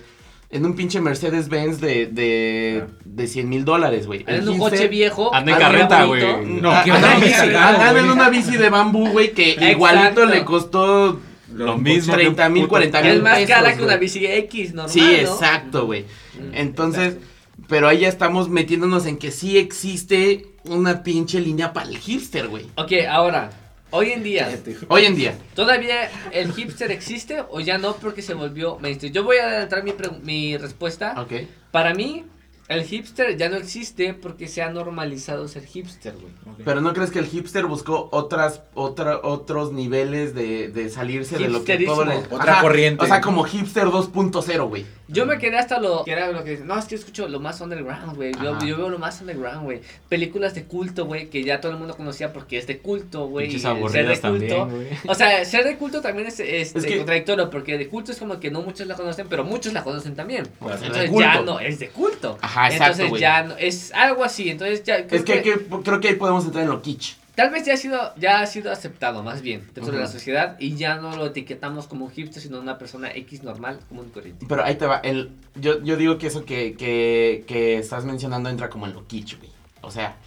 en un pinche Mercedes Benz de, de, de 100 mil dólares, güey. En un coche viejo. Anda en carreta, güey. No, Ah, que anda una en bici, anda en una bici de bambú, güey, que Exacto. igualito le costó Lo mismo. 30 mil, 40 mil Es más cara que una bici X normal, Sí, ¿no? exacto, güey. Mm, Entonces, exacto. pero ahí ya estamos metiéndonos en que sí existe una pinche línea para el hipster, güey. Ok, ahora, hoy en día, Hoy en día. ¿todavía el hipster existe o ya no porque se volvió mainstream? Yo voy a adelantar mi, pre- mi respuesta. Ok. Para mí, el hipster ya no existe porque se ha normalizado ser hipster, güey. Pero ¿no crees que el hipster buscó otras, otra, otros niveles de, de salirse de lo que todo le... Otra corriente. O sea, como hipster 2.0, güey. Yo me quedé hasta lo que era lo que no, es que escucho lo más underground, güey. Yo, Ajá. yo veo lo más underground, güey. Películas de culto, güey, que ya todo el mundo conocía porque es de culto, güey. Ser de aburridas culto. también, güey. O sea, ser de culto también es, este, Es que- contradictorio porque de culto es como que no muchos la conocen, pero muchos la conocen también. Pues, Entonces ya no es de culto. Ajá, exacto, Entonces güey. ya no, es algo así. Entonces ya creo Es que, creo que ahí podemos entrar en lo kitsch. Tal vez ya ha sido, ya ha sido aceptado más bien dentro de la sociedad y ya no lo etiquetamos como un hipster, sino una persona X normal, común y corriente. Pero ahí te va. El, yo, yo digo que eso que, que, que estás mencionando entra como en lo kitsch, güey. O sea,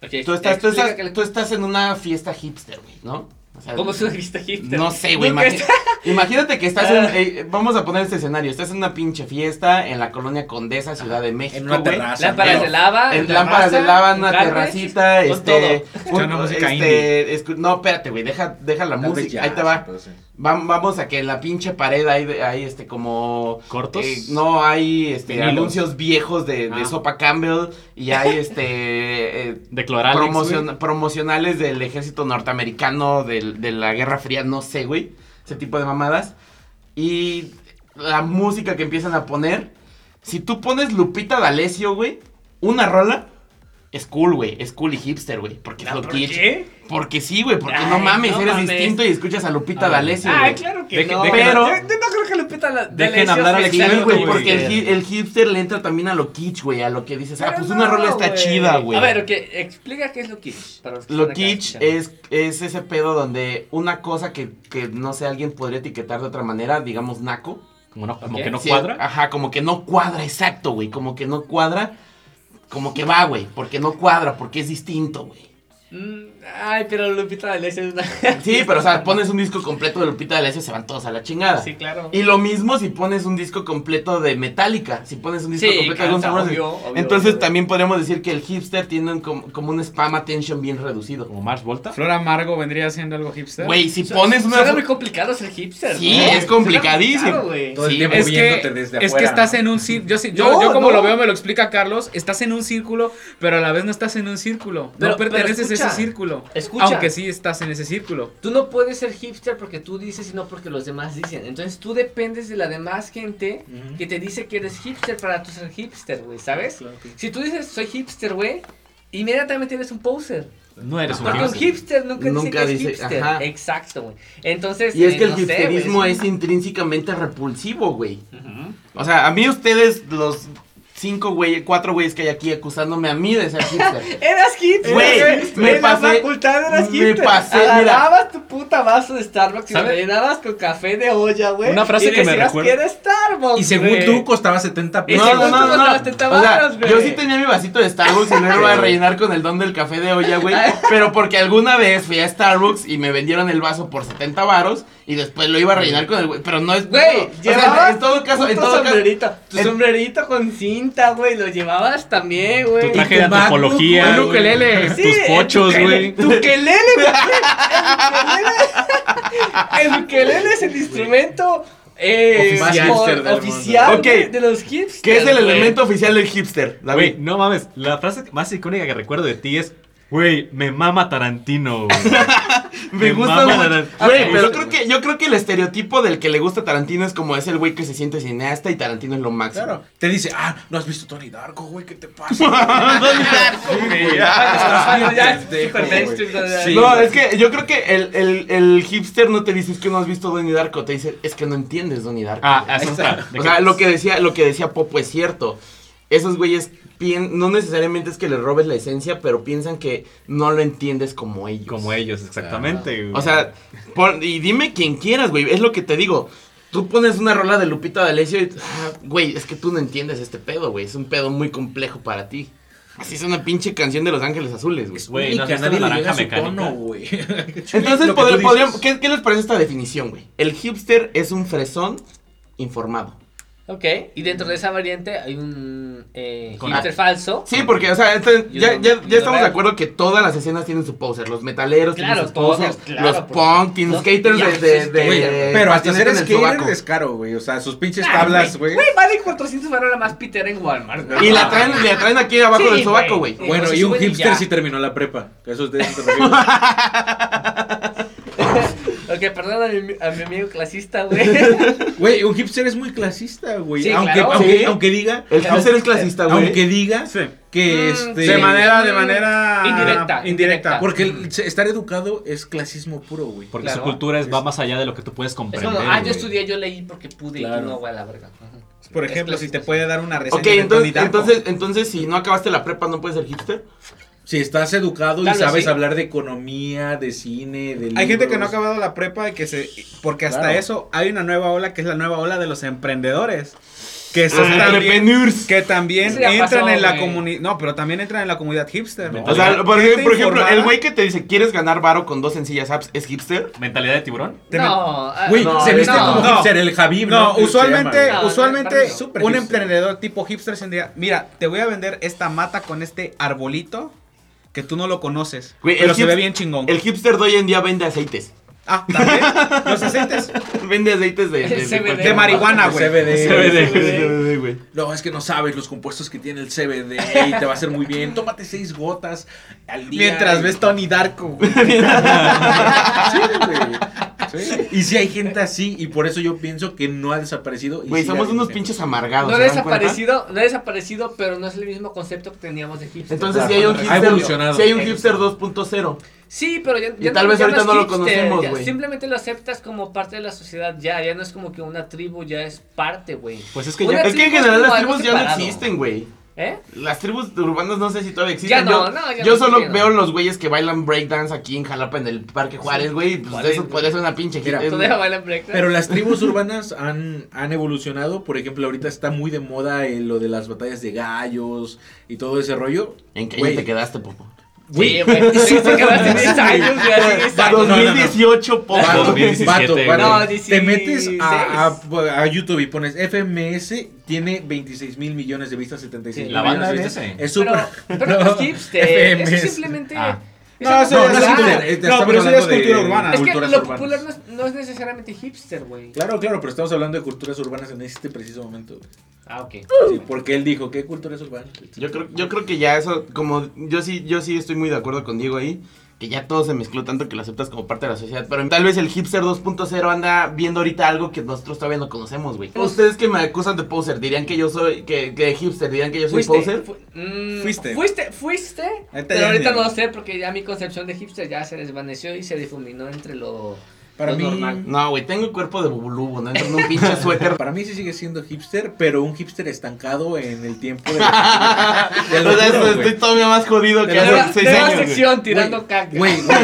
tú estás, tú, estás, que tú estás en una fiesta hipster, güey, ¿no? O sea, ¿Cómo es una fiesta hipster? No sé, güey. Imagi- imagínate que estás en. eh, vamos a poner este escenario. Estás en una pinche fiesta en la colonia Condesa, Ciudad de México. En una terraza. Lámparas pero- de lava. En terraza, lámparas de lava, en una carnes, terracita, con este, música este, escu- no, espérate, güey, deja, deja la vez música, ahí te va. sí. Vam- vamos a que en la pinche pared hay, hay este, como, ¿Cortos? eh, no, hay, este, Vinilos. anuncios viejos de, de Ah. sopa Campbell y hay, este, eh, De Cloralex, promocion- güey. promocionales del ejército norteamericano del- de la Guerra Fría, no sé, güey, ese tipo de mamadas. Y la música que empiezan a poner, si tú pones Lupita D'Alessio, güey, una rola, es cool, güey, es cool y hipster, güey, porque es Ah, lo ¿por kitsch. qué? Porque sí, güey, porque Ay, no mames, no eres mames. distinto y escuchas a Lupita Ah, D'Alessio, güey. claro que Deje- no. dejen- pero- yo, yo no creo que Lupita la, Dejen D'Alessio hablar al experto, güey, porque el, hi- el hipster le entra también a lo kitsch, güey, a lo que dices, ah, pues no, una rola está güey. chida, güey. A ver, ok, explica qué es lo kitsch. para los que Lo kitsch es, es ese pedo donde una cosa que, que, no sé, alguien podría etiquetar de otra manera, digamos naco. Como, no, como que no Sí, cuadra. Ajá, como que no cuadra, exacto, güey. Como que no cuadra, como que va, güey. Porque no cuadra, porque es distinto, güey. Mm, ay, pero Lupita D'Alessio es una... Sí, pero o sea, pones un disco completo de Lupita D'Alessio, se van todos a la chingada. sí, claro. Y lo mismo si pones un disco completo de Metallica, si pones un disco Sí, completo de claro, Guns N' Roses. obvio, obvio, Entonces obvio. también podríamos decir que el hipster tiene un com- como un spam attention bien reducido. Como Mars Volta. Flor Amargo vendría siendo algo hipster. Güey, si pones una... Suena muy complicado ser hipster, Sí, ¿no? es complicadísimo. Todo el Sí, tiempo Es que, viéndote desde es que estás ¿no? en un círculo. Yo, sí- yo, No, yo como no. lo veo, me lo explica Carlos. Estás en un círculo, pero a la vez no estás en un círculo. Pero- no perteneces a ese círculo. Escucha. Aunque sí estás en ese círculo. Tú no puedes ser hipster porque tú dices y no porque los demás dicen. Entonces tú dependes de la demás gente que te dice que eres hipster para tú ser hipster, güey, ¿sabes? Claro Si tú dices soy hipster, güey, inmediatamente eres un poser. No eres un Porque un hipster. nunca, Nunca dice que dice, es hipster. ajá. Exacto, güey. Entonces. Y es eh, que el no sé, güey, hipsterismo un- es intrínsecamente repulsivo, güey. O sea, a mí ustedes, los cinco güeyes, cuatro güeyes que hay aquí acusándome a mí de ser hipster. Eras hipster. Güey, me en la pasé- facultad eras me hipster. pasé, mira. Agarrabas tu puta vaso de Starbucks y lo ¿Sabe? rellenabas con café de olla, güey. Una frase y que me recuerda- que era Starbucks, Y según tú costaba 70 Y pesos. No, según no, tú no, no, costaba no. 70 O sea, varos, güey. yo sí tenía mi vasito de Starbucks y no lo iba a rellenar con el don del café de olla, güey. Pero porque alguna vez fui a Starbucks y me vendieron el vaso por 70 varos y después lo iba a rellenar con el güey. Pero no es. Güey, o sea, en todo caso, en todo caso. sombrerito, tu en- sombrerito con cinta, güey, lo llevabas también, güey. Tu traje de tu MacBook, antropología. ukelele. Sí, Tus pochos, güey. Tu ukelele, güey. El ukelele. El ukelele es el instrumento eh, Oficial. del oficial de los hipsters. ¿Qué es el elemento oficial del hipster, Güey, David? no mames. La frase más icónica que recuerdo de ti es, güey, me mama Tarantino. güey". Me gusta mama. Tarantino. Güey, pero creo que, yo creo que el estereotipo del que le gusta Tarantino es como es el güey que se siente cineasta y Tarantino es lo máximo. Claro. Te dice, ah, no has visto Tony Darko, güey, ¿qué te pasa? güey. Ah, no, ya es Pendejo, super güey. ya. Sí. No, es que yo creo que el, el, el hipster no te dice es que no has visto Donnie Darko, te dice es que no entiendes Donnie Darko. Ah, eso está. o sea, lo que decía, lo que decía Popo es cierto. Esos güeyes pien- no necesariamente es que les robes la esencia, pero piensan que no lo entiendes como ellos. Como ellos, exactamente. güey. O sea, pon- y dime quien quieras, güey. Es lo que te digo. Tú pones una rola de Lupita D'Alessio y, ah, güey, es que tú no entiendes este pedo, güey. Es un pedo muy complejo para ti. Así es una pinche canción de Los Ángeles Azules, güey. Güey, ¿no nadie la le llega naranja su tono, mecánica? güey. Entonces, Lo que podr- tú podríamos- dices. ¿qué, qué les parece esta definición, güey? El hipster es un fresón informado. Ok, y dentro de esa variante hay un eh, Con- hipster falso. Sí, porque, o sea, Yo ya, ya, ya estamos de acuerdo que todas las escenas tienen su poser. Los metaleros Claro, tienen sus todos, posers, claro, los punk, tienen los skaters de, de, de- de pero hasta ser patineta en el skater sobaco. es caro, güey. O sea, sus pinches Ah, tablas, güey. güey. Vale 400 baros la más Peter en Walmart. güey. Y la traen, la traen aquí abajo Sí, del sobaco, güey. güey. Bueno, y un hipster ya. sí terminó la prepa. que Eso es de eso. Ok, perdón a mi, a mi amigo clasista, güey. Güey, un hipster es muy clasista, güey. Sí, aunque, claro. aunque, Sí. aunque diga. El hipster es clasista, güey. Aunque diga Sí. que Mm, este. De manera, de manera Indirecta, indirecta. Porque el- estar educado es clasismo puro, güey. Porque Claro. su cultura es, va más allá de lo que tú puedes Es comprender. como, ah, yo estudié, yo leí porque pude y tú no, güey, a la verga. Ajá. Por ejemplo, si te puede dar una reseña Ok, entonces, entonces, entonces, si no acabaste la prepa, ¿no puedes ser hipster? Si estás educado Tal y sabes sí. hablar de economía, de cine, de Hay gente que no ha libros. acabado la prepa y que se porque hasta Claro. eso hay una nueva ola que es la nueva ola de los emprendedores. Que esos Ah, también, entrepreneurs. que también entran pasó, en la comunidad, no, pero también entran en la comunidad hipster. No. O sea, por, ejemplo, informada. el güey que te dice, ¿quieres ganar varo con dos sencillas apps? ¿Es hipster? ¿Mentalidad de tiburón? No, ah, Güey, No, se viste no. como No. hipster, el Javib, No, usualmente, usualmente un hipster. emprendedor tipo hipster se diría, mira, te voy a vender esta mata con este arbolito que tú no lo conoces, Güey, pero el se ve bien chingón. El hipster de hoy en día vende aceites. Ah, también los aceites vende aceites de, de, El CBD. de marihuana, güey. CBD. CBD, güey. No, es que no sabes los compuestos que tiene el CBD y te va a hacer muy bien. Tómate seis gotas al día. Mientras y- ves Tony Darko. güey. Sí, güey. Sí. Y si hay gente así, y por eso yo pienso que no ha desaparecido. Güey, somos unos pinches amargados. No ha desaparecido, no ha desaparecido, pero no es el mismo concepto que teníamos de hipster. Entonces, Claro, si hay un ha hipster, evolucionado. si hay un hipster 2.0. Sí, pero ya, Y ya tal vez ya ahorita no lo conocemos, ya güey. Simplemente lo aceptas como parte de la sociedad ya, ya no es como que una tribu, ya es parte, güey. Pues es que Una ya... Es que en general como las tribus ya no existen, güey. ¿Eh? Las tribus urbanas no sé si todavía existen. Ya no, yo no, ya yo no, solo veo los güeyes que bailan breakdance aquí en Jalapa en el Parque Juárez, güey. Pues Juárez, eso puede ser una pinche breakdance. Pero las tribus urbanas han, han evolucionado. Por ejemplo, ahorita está muy de moda eh, lo de las batallas de gallos y todo ese rollo. ¿En qué año te quedaste, Popo? Sí, güey. Sí, te quedaste 10 años, güey. así, 10 Va- años. no, no, no. 2018, Popo. Vato, 2017, vato, güey. vato. No, te 16. metes a, a- a YouTube y pones FMS, tiene 26 mil millones de vistas, 76 Sí. mil La banda de vistas. Es súper. Pero, pero no es hipster. Eso FMS. simplemente. Ah. Es No, eso ya no, es cultura. No, pero eso ya es hablando de cultura urbana. Es que lo urbanas. popular no es, no es necesariamente hipster, güey. Claro, claro, pero estamos hablando de culturas urbanas en este preciso momento. Ah, ok. Sí, porque él dijo, ¿qué culturas urbanas? Yo creo, yo creo que ya eso, como yo sí, yo sí estoy muy de acuerdo con Diego ahí, que ya todo se mezcló tanto que lo aceptas como parte de la sociedad. Pero tal vez el hipster 2.0 anda viendo ahorita algo que nosotros todavía no conocemos, güey. Ustedes que me acusan de poser, dirían que yo soy, que, que hipster, dirían que yo soy Fuiste, poser. fu- mm, Fuiste. Fuiste, fuiste. Ahorita Pero ahorita no sé porque ya mi concepción de hipster ya se desvaneció y se difuminó entre lo. Para mí, normal. No, güey, tengo el cuerpo de bubulubo, no entro en un pinche suéter. para mí sí sigue siendo hipster, pero un hipster estancado en el tiempo de la- O sea, estoy, todavía más jodido que hace juro. seis años. güey. sección tirando caca. Güey, güey.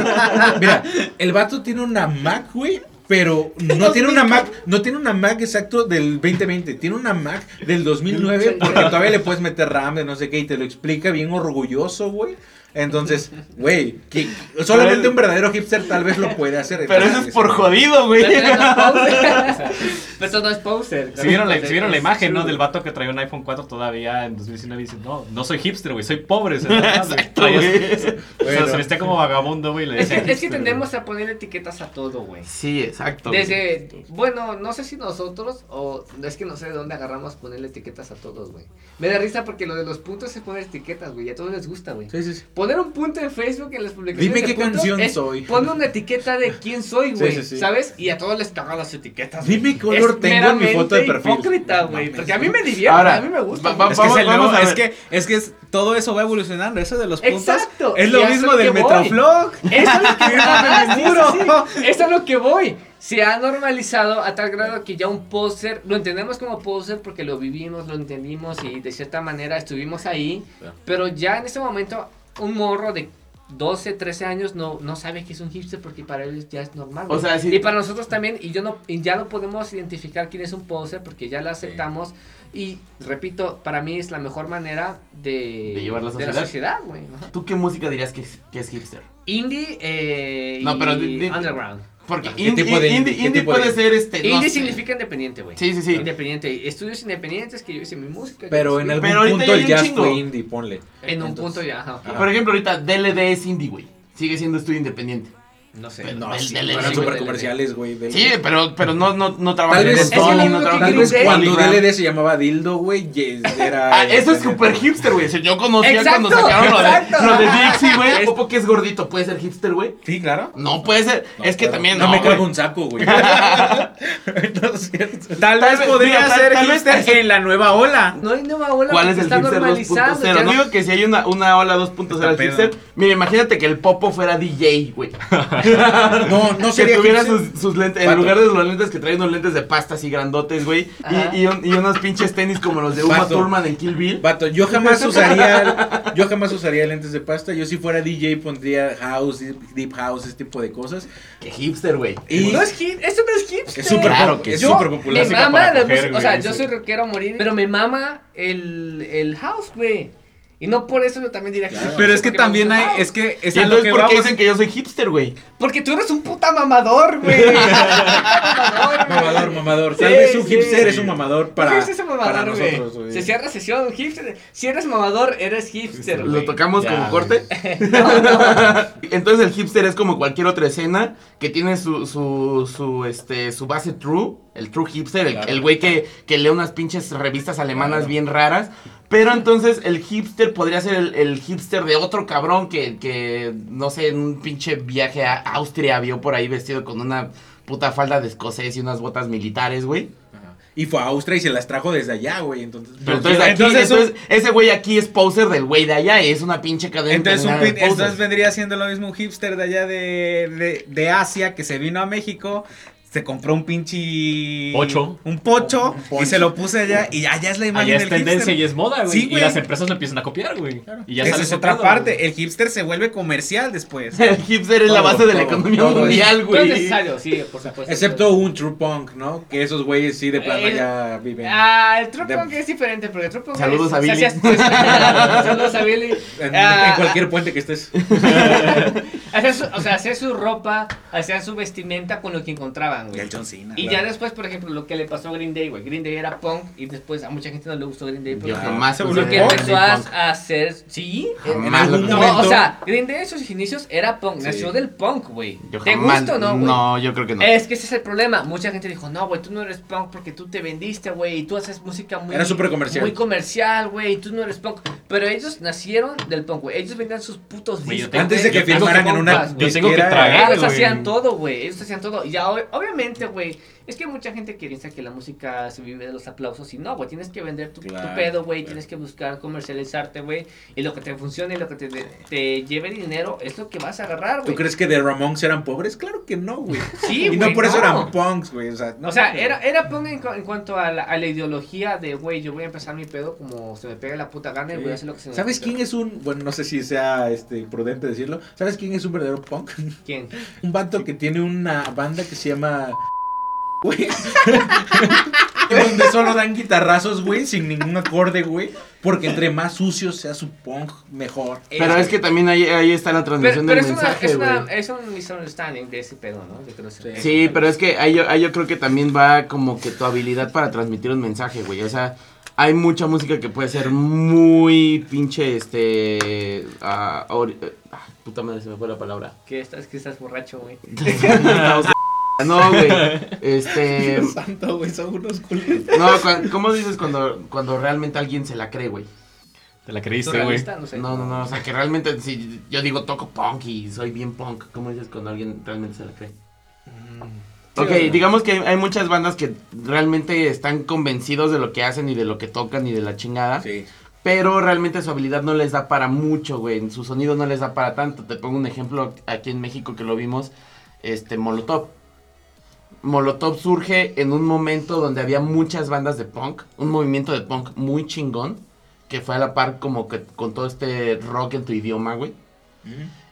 Mira, el vato tiene una Mac, güey. Pero no tiene una Mac, no tiene una Mac exacto del 2020, tiene una Mac del 2009 porque todavía le puedes meter RAM de no sé qué y te lo explica bien orgulloso, güey. Entonces, güey, que solamente un verdadero hipster tal vez lo puede hacer. Pero eso es por jodido, güey. Pero eso no es poser. Pero eso no es poser. Si vieron, la, si vieron la Es imagen, ¿no? Del vato que traía un iPhone 4 todavía en 2019 y dice, no, no soy hipster, güey, soy pobre. Exacto, o sea, se vestía como vagabundo, güey. Es que, tendemos a poner etiquetas a todo, güey. Sí, exacto. Desde, bueno, no sé si nosotros o es que no sé de dónde agarramos ponerle etiquetas a todos, güey. Me da risa porque lo de los puntos es poner etiquetas, güey. y A todos les gusta, güey. Sí, sí, sí. Poner un punto en Facebook en las publicaciones. Dime de qué canción es soy. Pon una etiqueta de quién soy, güey. Sí, sí, sí. ¿Sabes? Y a todos les cagan las etiquetas. Dime qué color Es tengo en mi foto de perfil. hipócrita, güey. Porque a mí me divierte, Ahora, a mí me gusta. va- güey. va- Es que, Vamos nuevo- a es que es que es- todo eso va evolucionando, eso de los puntos. Exacto, Es lo mismo del que. Metroflog. Eso es lo que sí. Eso es lo que voy. Se ha normalizado a tal grado que ya un póster, lo entendemos como póster porque lo vivimos, lo entendimos y de cierta manera estuvimos ahí. Pero ya en este momento, un morro de 12, 13 años no, no sabe que es un hipster porque para él ya es normal. O güey. sea, sí- Y para nosotros también, y yo no, y ya no podemos identificar quién es un póster porque ya lo aceptamos. Y repito, para mí es la mejor manera de, De llevar la de la sociedad. güey. Ajá. ¿Tú qué música dirías que es, que es hipster? Indie eh, No, y pero underground. Porque ¿Qué indie, tipo de indie- indie? ¿Qué indie tipo puede de- ser este. no Indie sé. significa independiente, güey. Sí, sí, sí. Independiente. Estudios independientes que yo hice mi música. Pero en algún Pero punto el jazz chingo. fue indie, ponle. En un punto ya, ajá. Ajá. Por ejemplo, ahorita DLD es indie, güey. Sigue siendo estudio independiente. No sé. Pero No, el sí, DLD, eran güey. súper comerciales, güey. del- Sí, pero, pero no, no, no trabaja Tal en vez- no mismo que trabaja Tal vez cuando. DLD se llamaba Dildo, güey, yes, era... Ah, eso es super hipster, güey. Yo conocía Exacto, cuando sacaron lo de, lo de Dixie, güey. Es- Popo que es gordito, ¿puede ser hipster, güey? Sí, claro. No puede ser. No, es que claro. también No, no, me cago un saco, güey. No es cierto. Tal, Tal vez podría ser tal vez- hipster en la nueva ola. No hay nueva ola ¿Cuál es el hipster normalizado. 2.0? ya No digo que si hay una, una ola 2.0 al Está pedo. hipster. Mira, imagínate que el Popo fuera DJ, güey. No, no que sería tuviera hipster. sus, sus lentes, en lugar de los lentes que trae unos lentes de pasta así grandotes, güey. Y, y, un- y unos pinches tenis como los de Uma Vato. Thurman en Kill Bill. Vato, yo jamás usaría, yo jamás usaría lentes de pasta. Yo si fuera DJ pondría house, deep house, ese tipo de cosas. Que hipster, güey. Y No es hip, eso no es hipster. es súper Claro que es súper Me popular. Música mama coger, o sea, güey, yo soy rockero a morir, pero me mama el, el house, güey. Y no por eso yo también diría Claro. Pero es que también hay, es que es ¿Y lo entonces que por qué dicen que yo soy hipster, güey? Porque tú eres un puta mamador, güey. mamador. Mamador, Tal vez un hipster sí. es un mamador ¿Por para, qué es ese mamador, para güey? nosotros. güey. Se cierra sesión, hipster. Si eres mamador, eres hipster, ¿Lo güey. tocamos Ya, como corte? No, no. Entonces el hipster es como cualquier otra escena que tiene su, su, su, este, su base true, el true hipster, el, Claro. el güey que, que lee unas pinches revistas alemanas Claro. bien raras. Pero entonces el hipster podría ser el, el hipster de otro cabrón que, que, no sé, en un pinche viaje a Austria vio por ahí vestido con una puta falda de escocés y unas botas militares, güey. Y fue a Austria y se las trajo desde allá, güey. Entonces, Pero entonces, aquí, entonces entonces, ese güey aquí es poser del güey de allá y es una pinche cadena. Entonces, un de pin- entonces vendría siendo lo mismo un hipster de allá de, de, de Asia que se vino a México, se compró un pinche... Pocho. Un pocho Un poncho. y se lo puse allá y allá es la imagen Allá es del tendencia hipster. y es moda, güey. Sí, y güey. las empresas lo empiezan a copiar, güey. Y ya Esa es otra pedo, parte. güey. El hipster se vuelve comercial después. El hipster es la Todo, base de la todo, economía todo es- mundial, No es güey. necesario, sí, por supuesto. Excepto un true punk, ¿no? Que esos güeyes sí de plano El- ya viven. Ah, el true De- punk es diferente, porque el true punk Saludos es- a Billy. Saludos a Billy. En, Ah, en cualquier puente que estés. hacía su- o sea, hacía su ropa, hacían su vestimenta con lo que encontraban, güey. el John Cena. Y Claro. ya después, por ejemplo, lo que le pasó a Green Day, güey. Green Day era punk y después a mucha gente no le gustó Green Day. Porque Yo jamás Se volvió porque empezó a, a hacer. Sí, Jamás lo No, o sea, Green Day en sus inicios era punk, Sí. nació del punk, güey. Yo ¿Te jamás- gusta o no, güey? No, yo creo que no. Es que ese es el problema. Mucha gente dijo, no, güey, tú no eres punk porque tú te vendiste, güey, y tú haces música muy... Era súper comercial. Muy comercial, güey, y tú no eres punk. Pero ellos nacieron del punk, güey. Ellos vendían sus putos discos. Antes de que firmaran en una. Yo tengo que tragar, Ellos hacían todo, güey. Ellos hacían todo. Y ya, ob- obviamente, güey, Es que mucha gente que piensa que la música se vive de los aplausos y no, güey, tienes que vender tu, pedo, güey, claro. tienes que buscar comercializarte, güey, y lo que te funcione y lo que te, te, lleve dinero es lo que vas a agarrar, ¿Tú güey. crees que The Ramones eran pobres? Claro que no, güey. Sí, y no güey, por eso eran punks, güey. O sea, no o sea, era, era punk en, cu- en cuanto a la, a la ideología de, güey, yo voy a empezar mi pedo como se me pega la puta gana y voy a hacer lo que se me ¿Sabes quién es un, bueno, no sé si sea este prudente decirlo, ¿sabes quién es un verdadero punk? ¿Quién? Un vato que tiene una banda que se llama güey. donde solo dan guitarrazos, güey, sin ningún acorde, güey, porque entre más sucio sea su punk, mejor. Pero es que también ahí, ahí está la transmisión pero del mensaje, es, güey. una, es un misunderstanding de ese pedo, ¿no? Creo que- Sí, pero es que ahí yo, ahí yo creo que también va como que tu habilidad para transmitir un mensaje, güey. O sea, hay mucha música que puede ser muy pinche, este... ah, puta madre, se me fue la palabra. Que estás, que estás borracho, güey. no, güey. Este... Dios santo, güey, son unos culeros. No, ¿cómo dices cuando, cuando realmente alguien se la cree, güey? Te la creíste, güey. No sé. No, no, no, o sea, que realmente, si yo digo toco punk y soy bien punk, ¿cómo dices cuando alguien realmente se la cree? Ok, Sí, o no. digamos que hay, hay muchas bandas que realmente están convencidos de lo que hacen y de lo que tocan y de la chingada, Sí. pero realmente su habilidad no les da para mucho, güey, su sonido no les da para tanto. Te pongo un ejemplo aquí en México que lo vimos, este, Molotov. Molotov surge en un momento donde había muchas bandas de punk, un movimiento de punk muy chingón, que fue a la par como que con todo este rock en tu idioma, güey.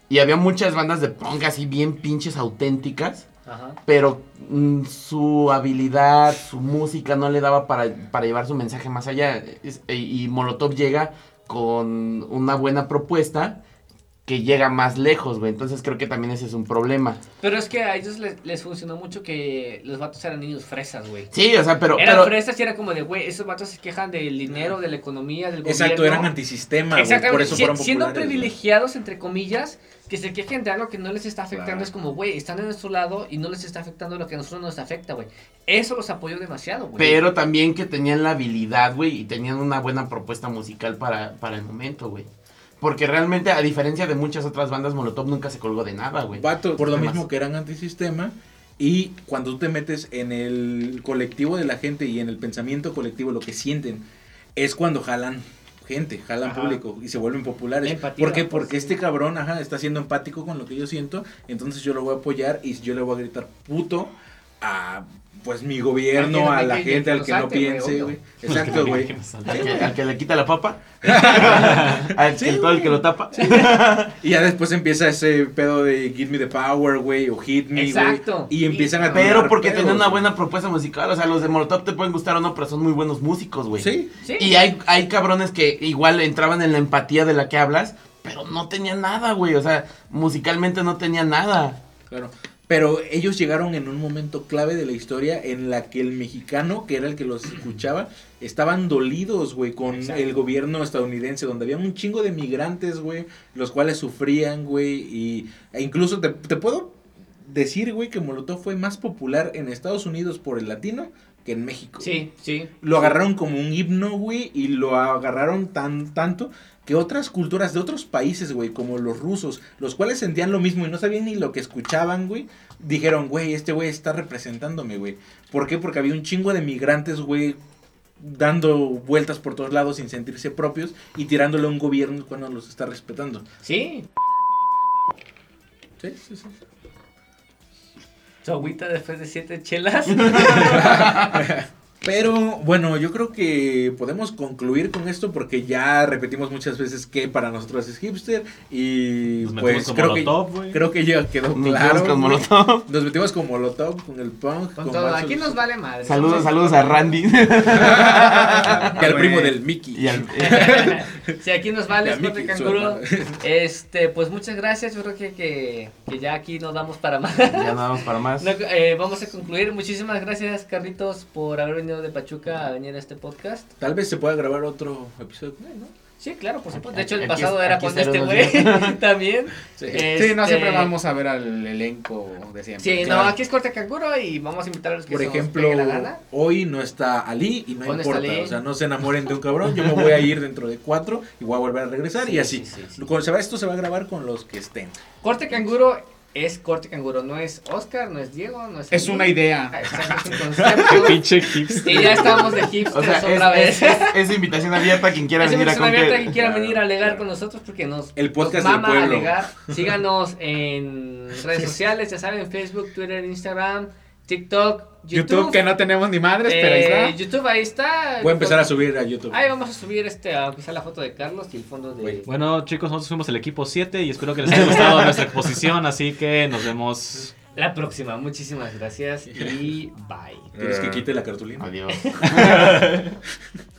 Y había muchas bandas de punk así bien pinches auténticas, Ajá. pero mm, su habilidad, su música no le daba para, para llevar su mensaje más allá. Es- y, y Molotov llega con una buena propuesta que llega más lejos, güey. Entonces creo que también ese es un problema. Pero es que a ellos les, les funcionó mucho que los vatos eran niños fresas, güey. Sí, o sea, pero... eran pero fresas y era como de, güey, esos vatos se quejan del dinero, de la economía, del gobierno. Exacto, eran antisistema, güey, Exactamente. por eso Si- fueron siendo populares. privilegiados, entre comillas, que se quejen de algo que no les está afectando, Claro. es como, güey, están en nuestro lado y no les está afectando lo que a nosotros nos afecta, güey. Eso los apoyó demasiado, güey. Pero también que tenían la habilidad, güey, y tenían una buena propuesta musical para, para el momento, güey. Porque realmente, a diferencia de muchas otras bandas, Molotov nunca se colgó de nada, güey. Vato, por lo mismo que eran antisistema. Y cuando tú te metes en el colectivo de la gente y en el pensamiento colectivo, lo que sienten, es cuando jalan gente, jalan Ajá. público y se vuelven populares. Empatía, ¿Por qué? pues, Porque sí. este cabrón, ajá, está siendo empático con lo que yo siento, entonces yo lo voy a apoyar y yo le voy a gritar puto a pues mi gobierno, a la que- gente, al que no piense, güey. Exacto, güey. Al que, le quita la papa. al que todo el que lo tapa. Y ya después empieza ese pedo de Give Me the Power, güey, o Hit Me, güey. Exacto. Y empiezan a Pero porque tenían una buena propuesta musical. O sea, los de Molotov te pueden gustar o no, pero son muy buenos músicos, güey. Sí, Sí. Y hay, hay cabrones que igual entraban en la empatía de la que hablas, pero no tenían nada, güey. O sea, musicalmente no tenían nada. Claro. Pero ellos llegaron en un momento clave de la historia en la que el mexicano, que era el que los escuchaba, estaban dolidos, güey, con Exacto. el gobierno estadounidense, donde había un chingo de migrantes, güey, los cuales sufrían, güey, y e incluso te, te puedo decir, güey, que Molotov fue más popular en Estados Unidos por el latino que en México. Sí, sí. Lo agarraron como un himno, güey, y lo agarraron tan tanto que otras culturas de otros países, güey, como los rusos, los cuales sentían lo mismo y no sabían ni lo que escuchaban, güey, dijeron, güey, este güey está representándome, güey. ¿Por qué? Porque había un chingo de migrantes, güey, dando vueltas por todos lados sin sentirse propios y tirándole a un gobierno cuando los está respetando. Sí. Sí, sí, sí. Su agüita después de siete chelas. Pero bueno, yo creo que podemos concluir con esto porque ya repetimos muchas veces que para nosotros es hipster y Nos pues con creo que, creo que ya quedó Nos claro. metimos con. Molotov. Nos metimos con Molotov, con el punk, Con con todo. Vasos- Aquí nos vale madre. Saludos, saludos a Randy. y al primo del Mickey. y al- Si aquí nos vale, Scott su Canguro. Este, pues muchas gracias. Yo creo que, que, que ya aquí nos damos para más. ya nada más para más. No, eh, vamos a concluir. Muchísimas gracias, Carlitos, por haber venido de Pachuca a venir a este podcast. Tal vez se pueda grabar otro episodio con él, ¿no? Sí, claro, por supuesto. De hecho, el Aquí pasado es- era aquí con este güey también. Sí. Este, Sí, no siempre vamos a ver al elenco de siempre. Sí, Claro. no, aquí es Corte Canguro y vamos a invitar a los que Por ejemplo, la gana. hoy no está Ali y no importa. Ali. O sea, no se enamoren de un cabrón. Yo me voy a ir dentro de cuatro y voy a volver a regresar Sí, y así. sí, sí, sí. Cuando se va, esto se va a grabar con los que estén. Corte Canguro es Corte Canguro, no es Oscar, no es Diego, no es... Es una idea. Ah, es concepto. pinche hipster. y ya estamos de hipsters O sea, otra es, vez. es, es- es invitación abierta a quien quiera Es venir a invitación abierta a contar. quien quiera Claro, venir a alegar claro. con nosotros porque nos, El podcast nos del pueblo. alegar. Síganos en redes sociales, ya saben, Facebook, Twitter, Instagram, TikTok, YouTube. YouTube, que no tenemos ni madres, pero ahí Eh, está. YouTube, ahí está. Voy a empezar a subir a YouTube. Ahí vamos a subir este, aunque sea la foto de Carlos y el fondo de... Bueno, chicos, nosotros fuimos el equipo 7 y espero que les haya gustado nuestra exposición, así que nos vemos. La próxima, muchísimas gracias y bye. ¿Quieres que quite la cartulina? Adiós.